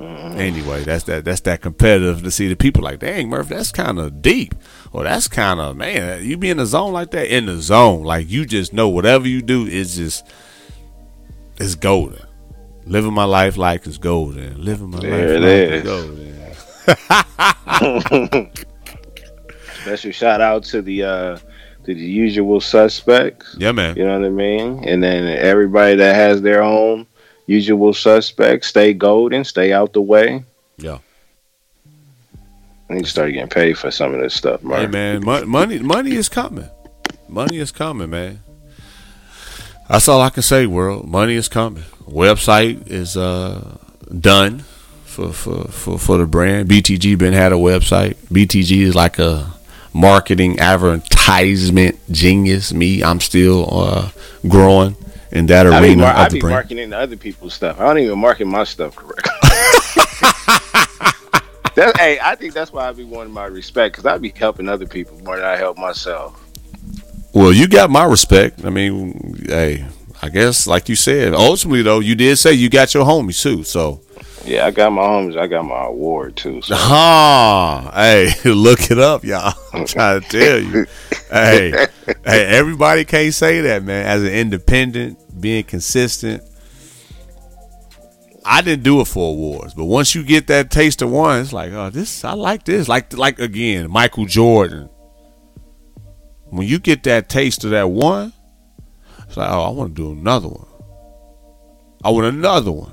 Anyway, that's that. That's that competitive to see the people like, dang, Murph, that's kind of deep, or that's kind of man. You be in the zone like that, in the zone, like you just know whatever you do is just it's golden. Living my life like it's golden. Living my There life like is. it's golden. Special shout out to the uh the usual suspects. Yeah, man. You know what I mean? And then everybody that has their own usual suspects, stay golden, stay out the way. Yeah. I need to start getting paid for some of this stuff, Hey man, mo- money money is coming. Money is coming, man. That's all I can say, world. Money is coming. Website is uh done for for for, for the brand. BTG been had a website. BTG is like a marketing advertisement genius. Me, I'm still uh growing in that I be, arena mar- I be marketing other people's stuff. I don't even market my stuff correctly. That, hey, I think that's why I be wanting my respect because I be helping other people more than I help myself. Well, you got my respect. I mean, hey, I guess like you said, ultimately though, you did say you got your homies too. So Yeah, I got my homies. I got my award too. So. Ah, hey, look it up, y'all. I'm trying to tell you. hey, hey, everybody can't say that, man. As an independent, being consistent. I didn't do it for awards, but once you get that taste of one, it's like, oh, this I like this. Like like again, Michael Jordan. When you get that taste of that one, it's like, oh, I want to do another one. I want another one.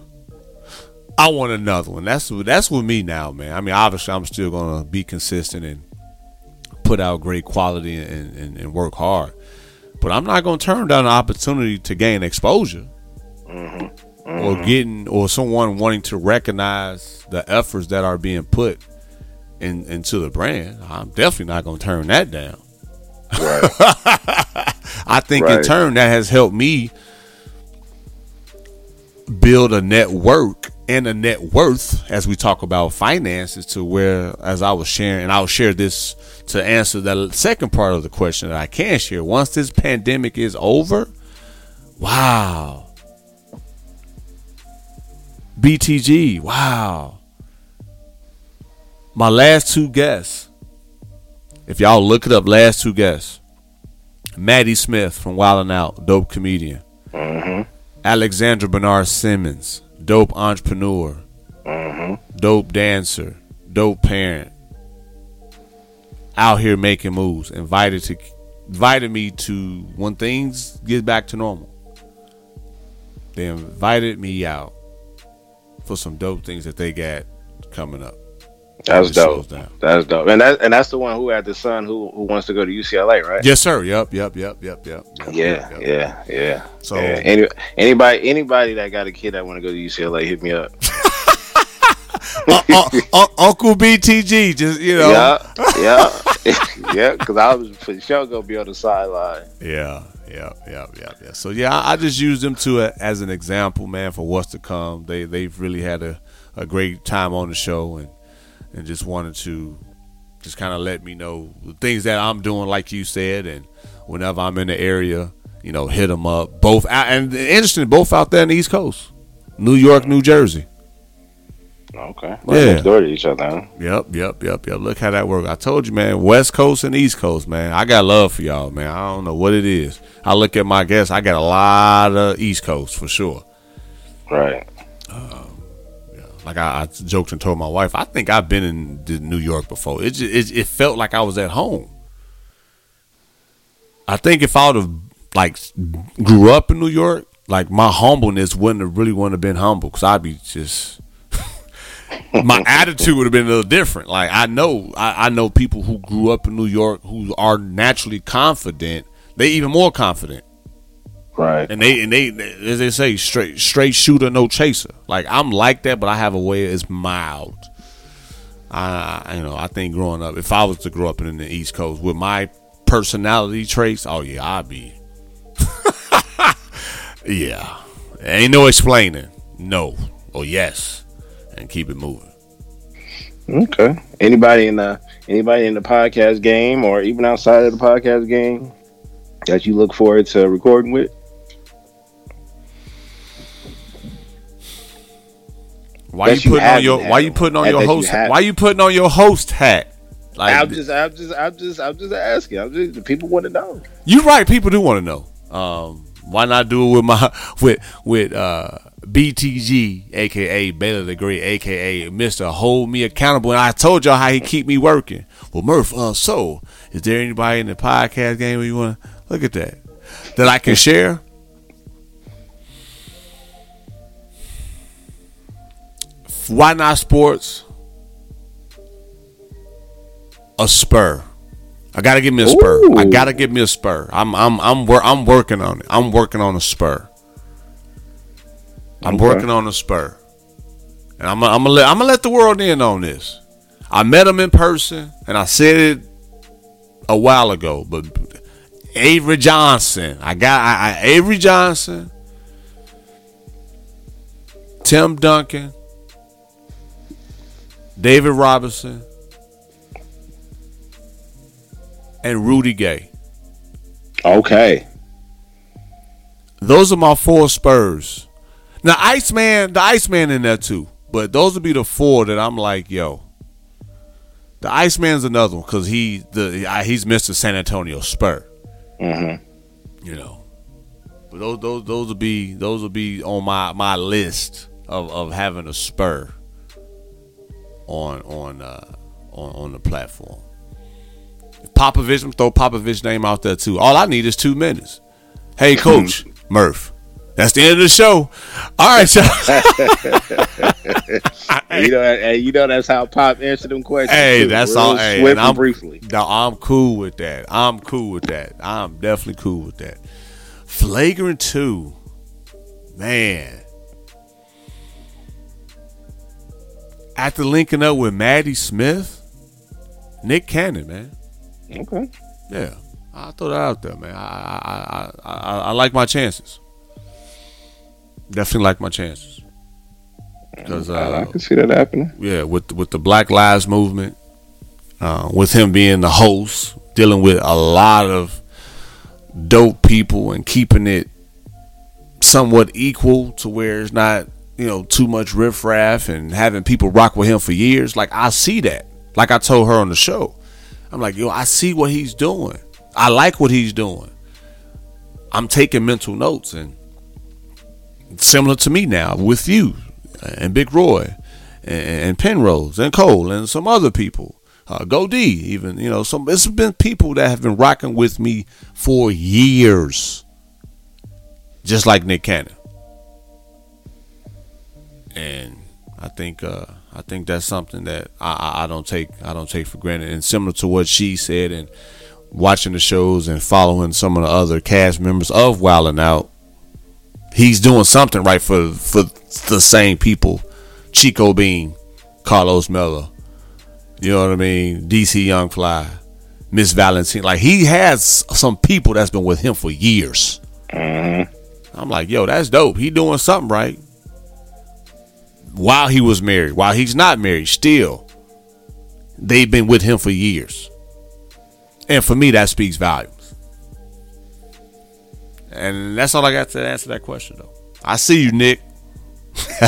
I want another one. That's that's with me now, man. I mean, obviously, I'm still gonna be consistent and put out great quality and, and, and work hard. But I'm not gonna turn down an opportunity to gain exposure mm-hmm. or mm-hmm. getting or someone wanting to recognize the efforts that are being put in, into the brand. I'm definitely not gonna turn that down. Right. I think in turn that has helped me build a network and a net worth as we talk about finances to where as I was sharing and I'll share this to answer the second part of the question that I can share. Once this pandemic is over, wow. BTG, wow. My last two guests. If y'all look it up, last two guests. Maddie Smith from Wild and Out, dope comedian. mm-hmm. Alexandra Bernard Simmons, dope entrepreneur, mm-hmm. dope dancer, dope parent. Out here making moves. Invited to invited me to when things get back to normal. They invited me out for some dope things that they got coming up. That's dope. That's dope. And that and that's the one who had the son who who wants to go to UCLA, right? Yes, sir. Yep, yep, yep, yep, yep. yep, Yeah, yep, yep. yeah, yeah. So- yeah. Any, anybody anybody that got a kid that want to go to UCLA, hit me up. Uh, uh, uh, Uncle BTG, just you know. Yeah, yeah, yeah. Because I was for sure gonna be on the sideline. Yeah, yeah, yeah, yeah, yeah. So yeah, I, I just use them to uh, as an example, man, for what's to come. They they've really had a, a great time on the show, and and just wanted to just kind of let me know the things that I'm doing, like you said, and whenever I'm in the area, you know, hit them up. Both out, and interesting, both out there in the East Coast, New York, New Jersey. Okay. Yeah. Next door to each other. Yep, yep, yep, yep. Look how that worked. I told you, man. West Coast and East Coast, man. I got love for y'all, man. I don't know what it is. I look at my guests. I got a lot of East Coast for sure. Right. Um, Like I, I joked and told my wife, I think I've been in New York before. It, just, it it felt like I was at home. I think if I would have like grew up in New York, like my humbleness wouldn't have really wouldn't have been humble because I'd be just my attitude would have been a little different. Like I know I, I know people who grew up in New York who are naturally confident. They even more confident. Right. And they and they as they say, straight straight shooter, no chaser. Like I'm like that, but I have a way it's mild. I I- you know I think growing up, if I was to grow up in the East Coast with my personality traits, oh yeah, I'd be. yeah, ain't no explaining. No or yes, and keep it moving. Okay. Anybody in the anybody in the podcast game or even outside of the podcast game that you look forward to recording with? Why you you putting on your Why you putting on your that you host? Why you putting on your host hat? Like I'm just, I'm just, I'm just, I'm just asking. I'm just, people want to know. You're right. People do want to know. Um, why not do it with my with with uh, BTG, aka Baylor the Great, aka Mister Hold Me Accountable? And I told y'all how he keep me working. Well, Murph. Uh, so is there anybody in the podcast game where you want to look at that that I can share? Why not sports? a spur. I gotta give me a spur. I gotta give me a spur. I'm I'm I'm wor- I'm working on it. I'm working on a spur. I'm Okay. working on a spur, and I'm I'm gonna let I'm gonna let the world in on this. I met him in person, and I said it a while ago. But Avery Johnson, I got I, I, Avery Johnson, Tim Duncan, David Robinson, and Rudy Gay. Okay. Those are my four Spurs. Now, Iceman, the Iceman in there too. But those would be the four that I'm like, yo. The Iceman's another one because he the he's Mr. San Antonio Spur. Mm-hmm. You know, but those those those will be those will be on my my list of, of having a Spur on on uh on on the platform. Popovich, I'm throw Popovich name out there too. All I need is two minutes. Hey, Coach Murph. That's the end of the show. All right, y'all. You know, and you know that's how Pop answered them questions. Hey, too. that's Real all. Hey, and and I'm briefly. No, I'm cool with that. I'm cool with that. I'm definitely cool with that. Flagrant two, man. After linking up with Maddie Smith, Nick Cannon, man. Okay. Yeah, I throw that out there, man. I I I, I, I like my chances. Definitely like my chances. Because I uh, can see that happening. yeah, with with the Black Lives Movement, uh, with him being the host, dealing with a lot of dope people and keeping it somewhat equal to where it's not you know too much riffraff and having people rock with him for years. Like I see that. Like I told her on the show, I'm like, yo, I see what he's doing. I like what he's doing. I'm taking mental notes and similar to me now with you and Big Roy and, Penrose and Cole and some other people. Uh, Go D, even you know, some it's been people that have been rocking with me for years, just like Nick Cannon. And I think uh, I think that's something that I, I, don't take I don't take for granted. And similar to what she said, and watching the shows and following some of the other cast members of Wild 'N Out, he's doing something right for for the same people. Chico Bean, Karlous Miller, you know what I mean? DC Young Fly, Miss Valentine. Like he has some people that's been with him for years. I'm like, yo, that's dope. He doing something right. While he was married, while he's not married, still, they've been with him for years. And for me, that speaks volumes. And that's all I got to answer that question, though. I see you, Nick.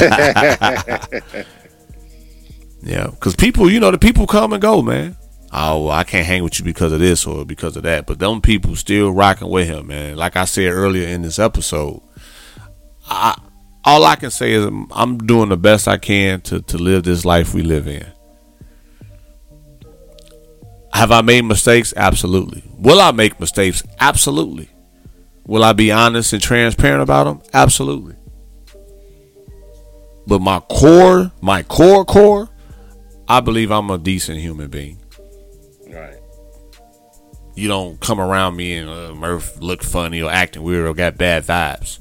yeah, because people, you know, the people come and go, man. Oh, I can't hang with you because of this or because of that. But them people still rocking with him, man. Like I said earlier in this episode, I all I can say is I'm, doing the best I can to to live this life we live in. Have I made mistakes? Absolutely. Will I make mistakes? Absolutely. Will I be honest and transparent about them? Absolutely. But my core, my core core, I believe I'm a decent human being. Right. You don't come around me and uh, Murph look funny or acting weird or got bad vibes.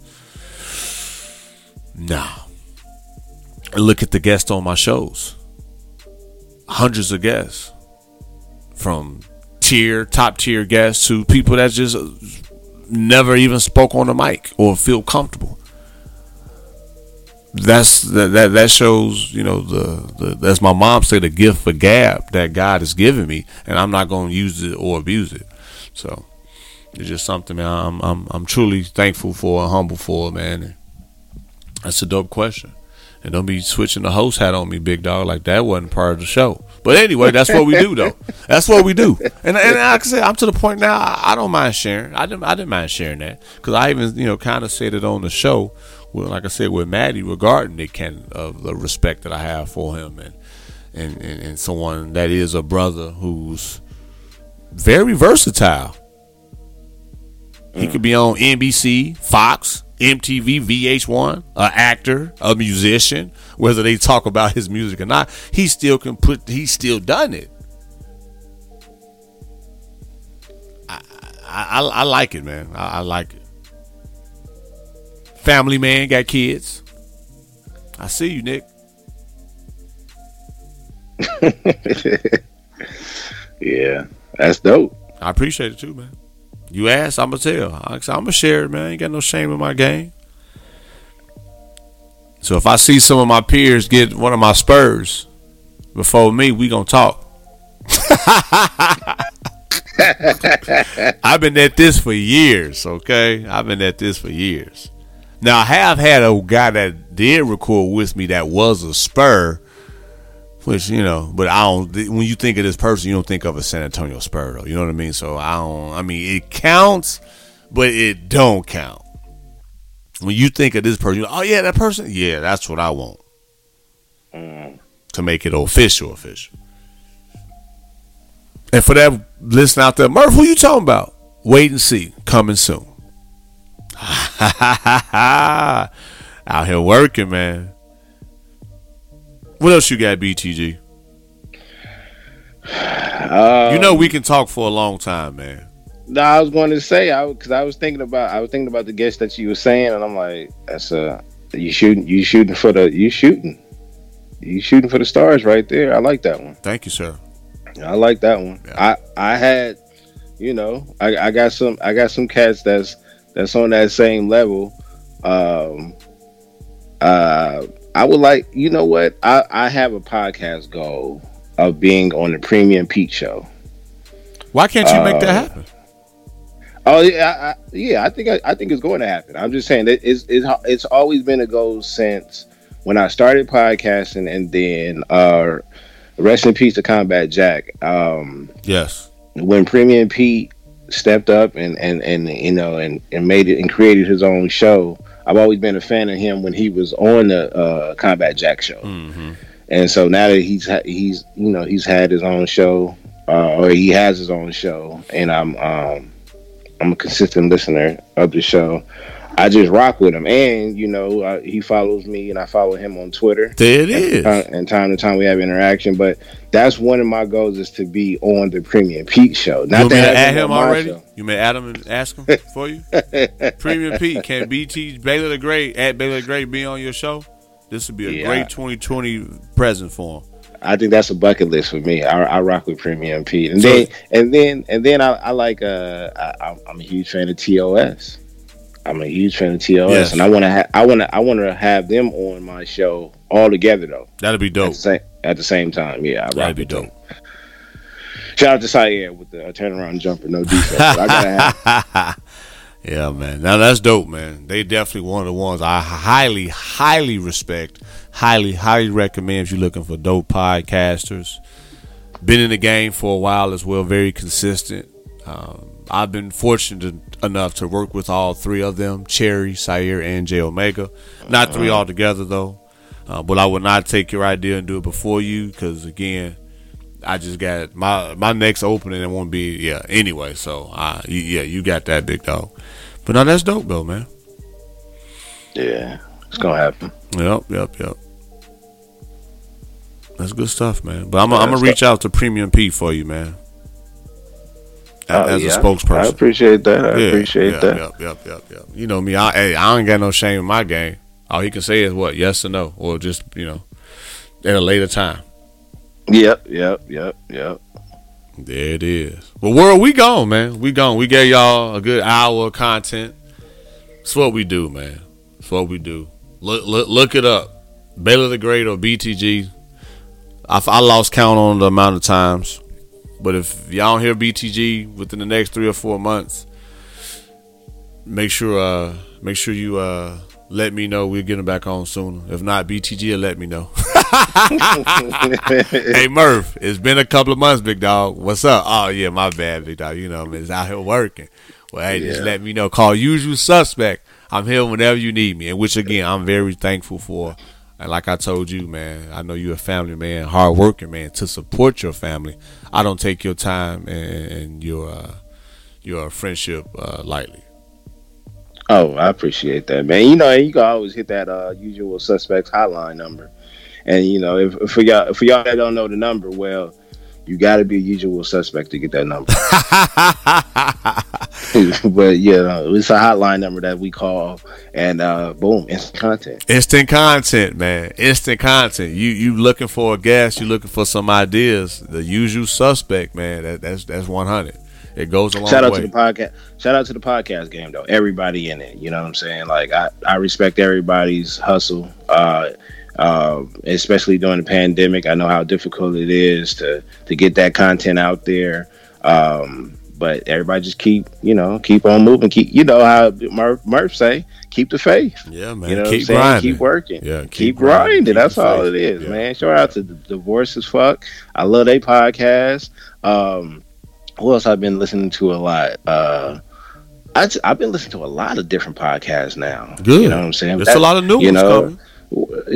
No. And look at the guests on my shows. Hundreds of guests. From tier, top tier guests to people that just never even spoke on the mic or feel comfortable. That's that that, that shows, you know, the, the as my mom said, the gift for gab that God has given me, and I'm not gonna use it or abuse it. So it's just something man, I'm I'm I'm truly thankful for and humble for, man. That's a dope question. And don't be switching the host hat on me, big dog, like that wasn't part of the show. But anyway, that's what we do, though. That's what we do. And and like I said, I'm to the point now. I, I don't mind sharing. I didn't I didn't mind sharing that because I even you know kind of said it on the show. With, like I said with Maddie regarding Nick Cannon of the respect that I have for him and and, and and someone that is a brother who's very versatile. He could be on NBC, Fox, MTV, VH1, an actor, a musician, whether they talk about his music or not, he still can put he's still done it. I, I, I like it, man. I, I like it. Family man, got kids. I see you, Nick. Yeah, that's dope. I appreciate it too, man. You ask, I'm gonna tell. I'm gonna share it, man. I ain't got no shame in my game. So if I see some of my peers get one of my Spurs before me, we gonna talk. I've been at this for years, okay? I've been at this for years. Now I have had a guy that did record with me that was a Spur, which you know, but I don't. When you think of this person, you don't think of a San Antonio Spur, though. You know what I mean? So I don't. I mean, it counts, but it don't count. When you think of this person, like, oh yeah, that person. Yeah, that's what I want to make it official, official. And for that listen out there, Murph, who you talking about? Wait and see. Coming soon. Out here working, man. What else you got, BTG? Um, You know we can talk for a long time, man. No, I was going to say I because I was thinking about I was thinking about the guest that you were saying, and I'm like, that's a you shooting you shooting for the you shooting, you shooting for the stars right there. I like that one. Thank you, sir. I like that one. Yeah. I I had, you know, I, I got some I got some cats that's that's on that same level. Um, uh, I would like you know what I I have a podcast goal of being on the Premium Pete Show. Why can't you make that Uh, happen? Oh yeah, I, I, yeah. I think I, I think it's going to happen. I'm just saying that it's, it's it's always been a goal since when I started podcasting, and then uh, rest in peace to Combat Jack. Um, Yes. when Premium Pete stepped up and and and you know and and made it and created his own show. I've always been a fan of him when he was on the uh, Combat Jack show. hmm And so now that he's ha- he's you know he's had his own show, uh, or he has his own show, and I'm um, I'm a consistent listener of the show. I just rock with him, and you know uh, he follows me, and I follow him on Twitter. There it is. Uh, and time to time we have interaction, but that's one of my goals is to be on the Premium Pete show. You Not want to me to have add him him already? You may add him and ask him for you? Premium Pete, can BT Baylor the Great at Baylor the Great be on your show? This would be a Yeah. great 2020 present for him. I think that's a bucket list for me. I, I rock with Premium Pete, and So- then and then and then I, I like uh I, I'm a huge fan of TOS. I'm a huge fan of TOS, Yes. and I want to ha- I want to I want to have them on my show all together though. That'd be At dope. the same at the same time, yeah, I That'd be dope. them. Shout out to Sire with the uh, turnaround jumper, no defense. I gotta have Yeah, man. Now that's dope, man. They definitely one of the ones I highly, highly respect. Highly, highly recommend if you're looking for dope podcasters. Been in the game for a while as well, very consistent. Um, I've been fortunate enough to work with all three of them: Cherry, Sire, and J Omega. Not three all together though, uh, but I would not take your idea and do it before you because again, I just got my my next opening. It won't be yeah. Anyway, so uh, yeah, you got that big dog. But no, that's dope though, man. yeah, it's gonna happen. Yep, yep, yep. That's good stuff, man. But I'm Yeah, gonna reach out to Premium P for you, man. A- Oh, As yeah. a spokesperson. I appreciate that. I Yeah, appreciate yeah, that. Yep, yep, yep, yep. You know me. I hey, I ain't got no shame in my game. All he can say is what yes or no, or just you know at a later time. Yep, yep, yep, yep. There it is. Well, world, we gone, man. We gone. We gave y'all a good hour of content. It's what we do, man. It's what we do. Look, look, look it up. Baylor the Great or BTG. I, I lost count on the amount of times, but if y'all don't hear BTG within the next three or four months, make sure, uh, make sure you uh, let me know. We're getting back on soon. If not, BTG will let me know. hey Murph, it's been a couple of months, big dog. What's up? Oh yeah, my bad, big dog. You know, I'm out here working. Well, hey, just let me know. Call usual suspect. I'm here whenever you need me, and which again, I'm very thankful for. And like I told you, man, I know you're a family man, hard working man. To support your family, I don't take your time and, and your uh, your friendship uh, lightly. Oh, I appreciate that, man. You know, you can always hit that uh, usual suspects hotline number. And you know, if, if for y'all for y'all that don't know the number, well, you got to be a usual suspect to get that number. but yeah, it's a hotline number that we call, and uh, boom, instant content. Instant content, man. Instant content. You you looking for a guest? You looking for some ideas? The usual suspect, man. That, that's that's one hundred. It goes a long Shout out way. to the podcast. Shout out to the podcast game though. Everybody in it. You know what I'm saying? Like I, I respect everybody's hustle. Uh, uh, especially during the pandemic. I know how difficult it is to to get that content out there. Um, but everybody just keep, you know, keep on moving. Keep, you know how Murph, Murph say, keep the faith. yeah, man. You know keep what I'm saying? grinding. Keep working. Yeah, Keep, keep grinding. grinding. Keep That's all faith. it is, Yeah. man. Shout out to the Divorce as Fuck. I love their podcast. Um, who else I've been listening to a lot? Uh, I t- I've been listening to a lot of different podcasts now. Good. You know what I'm saying? There's That- a lot of new you ones know, coming.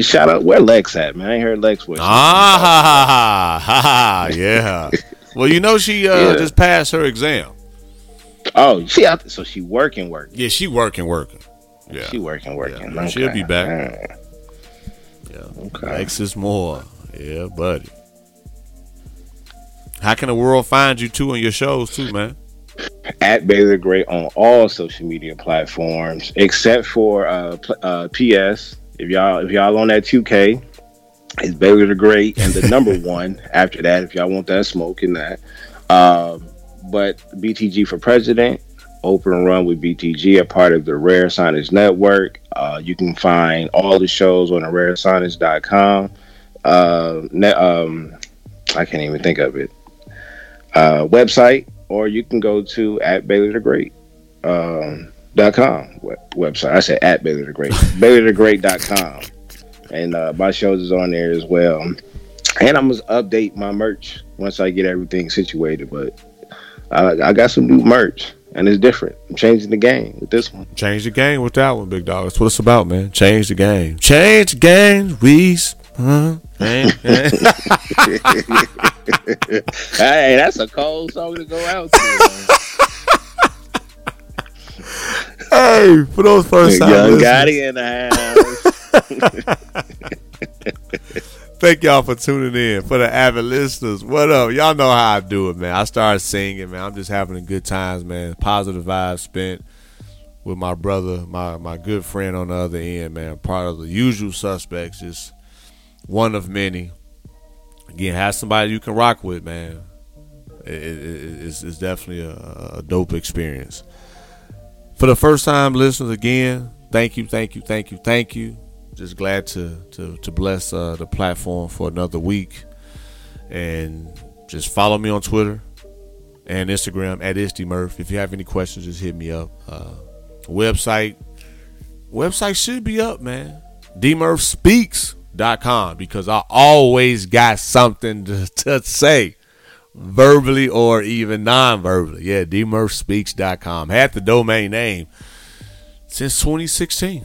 Shout out where Lex at, man. I ain't heard Lex voice. Ah, ha, ha, ha, ha, yeah. Well, you know she uh, Yeah. just passed her exam. Oh, she out. So she working, working. Yeah, she working, working. Yeah, She working, working. Yeah, she'll be back. Yeah. Okay. Lexus Moore. Yeah, buddy. How can the world find you too on your shows too, man? at Bailey Gray on all social media platforms except for uh, uh, PS. If y'all if y'all on that 2K, it's Bailey the Great and the number one after that. If y'all want that smoke and that, um, but BTG for President, Open Run with BTG, a part of the Rare Science Network. Uh, you can find all the shows on the. Uh, ne- um, I can't even think of it. Uh, website, or you can go to at Bailey the Great um, dot com we- website. I said at Bailey the Great, BaileyTheGreat.com. And uh, my shows is on there as well. And I'm gonna update my merch once I get everything situated. But I, I got some new merch, and it's different. I'm changing the game with this one. Change the game with that one, big dog. That's what it's about, man. Change the game. Change the game, Reese. Huh? Hey, that's a cold song to go out to. hey, for those first time Young Gotti in the house. thank y'all for tuning in. For the avid listeners, what up? Y'all know how I do it, man. I started singing, man. I'm just having a good times, man. Positive vibes spent with my brother, my my good friend on the other end, man. Part of the usual suspects, just one of many. Again, have somebody you can rock with, man. It, it, it- it's, it's definitely a, a dope experience. For the first time listeners, again, thank you, thank you, thank you, thank you. Just glad to to to bless uh, the platform for another week, and just follow me on Twitter and Instagram at IstyMurph. If you have any questions, just hit me up. Uh, website website should be up, man. DMurphSpeaks.com because I always got something to, to say verbally or even non-verbally. Yeah, DMurphSpeaks.com. Had the domain name since 2016.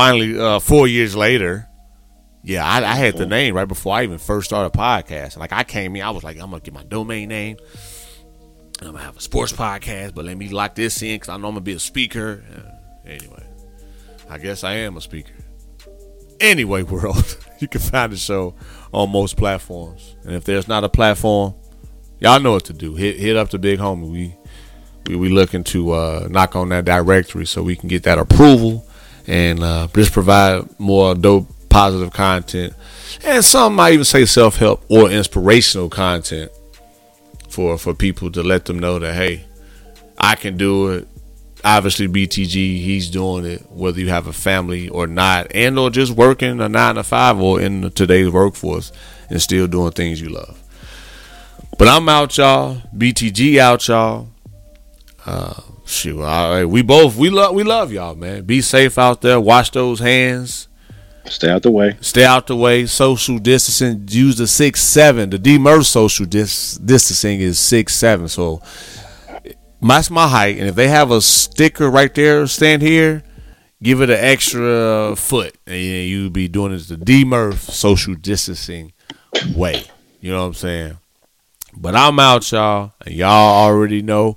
Finally, uh, four years later, yeah, I, I had the name right before I even first started podcasting. Like I came in, I was like, I'm gonna get my domain name. I'm gonna have a sports podcast, but let me lock this in because I know I'm gonna be a speaker. Uh, anyway, I guess I am a speaker. Anyway, world, you can find the show on most platforms, and if there's not a platform, y'all know what to do. Hit hit up the big homie. We we we looking to uh, knock on that directory so we can get that approval and uh, just provide more dope, positive content, and some might even say self help or inspirational content for for people to let them know that hey, I can do it. Obviously, BTG, he's doing it, whether you have a family or not, and or just working a nine to five or in today's workforce and still doing things you love. But I'm out, y'all. BTG out, y'all. Uh, shoot, all right. we both we love we love y'all, man. Be safe out there. Wash those hands. Stay out the way. Stay out the way. Social distancing. Use the six seven. The D Murph social dis- distancing is six seven. So that's my height. And if they have a sticker right there, stand here, give it an extra foot, and you be doing it the D Murph social distancing way. You know what I'm saying? But I'm out, y'all, and y'all already know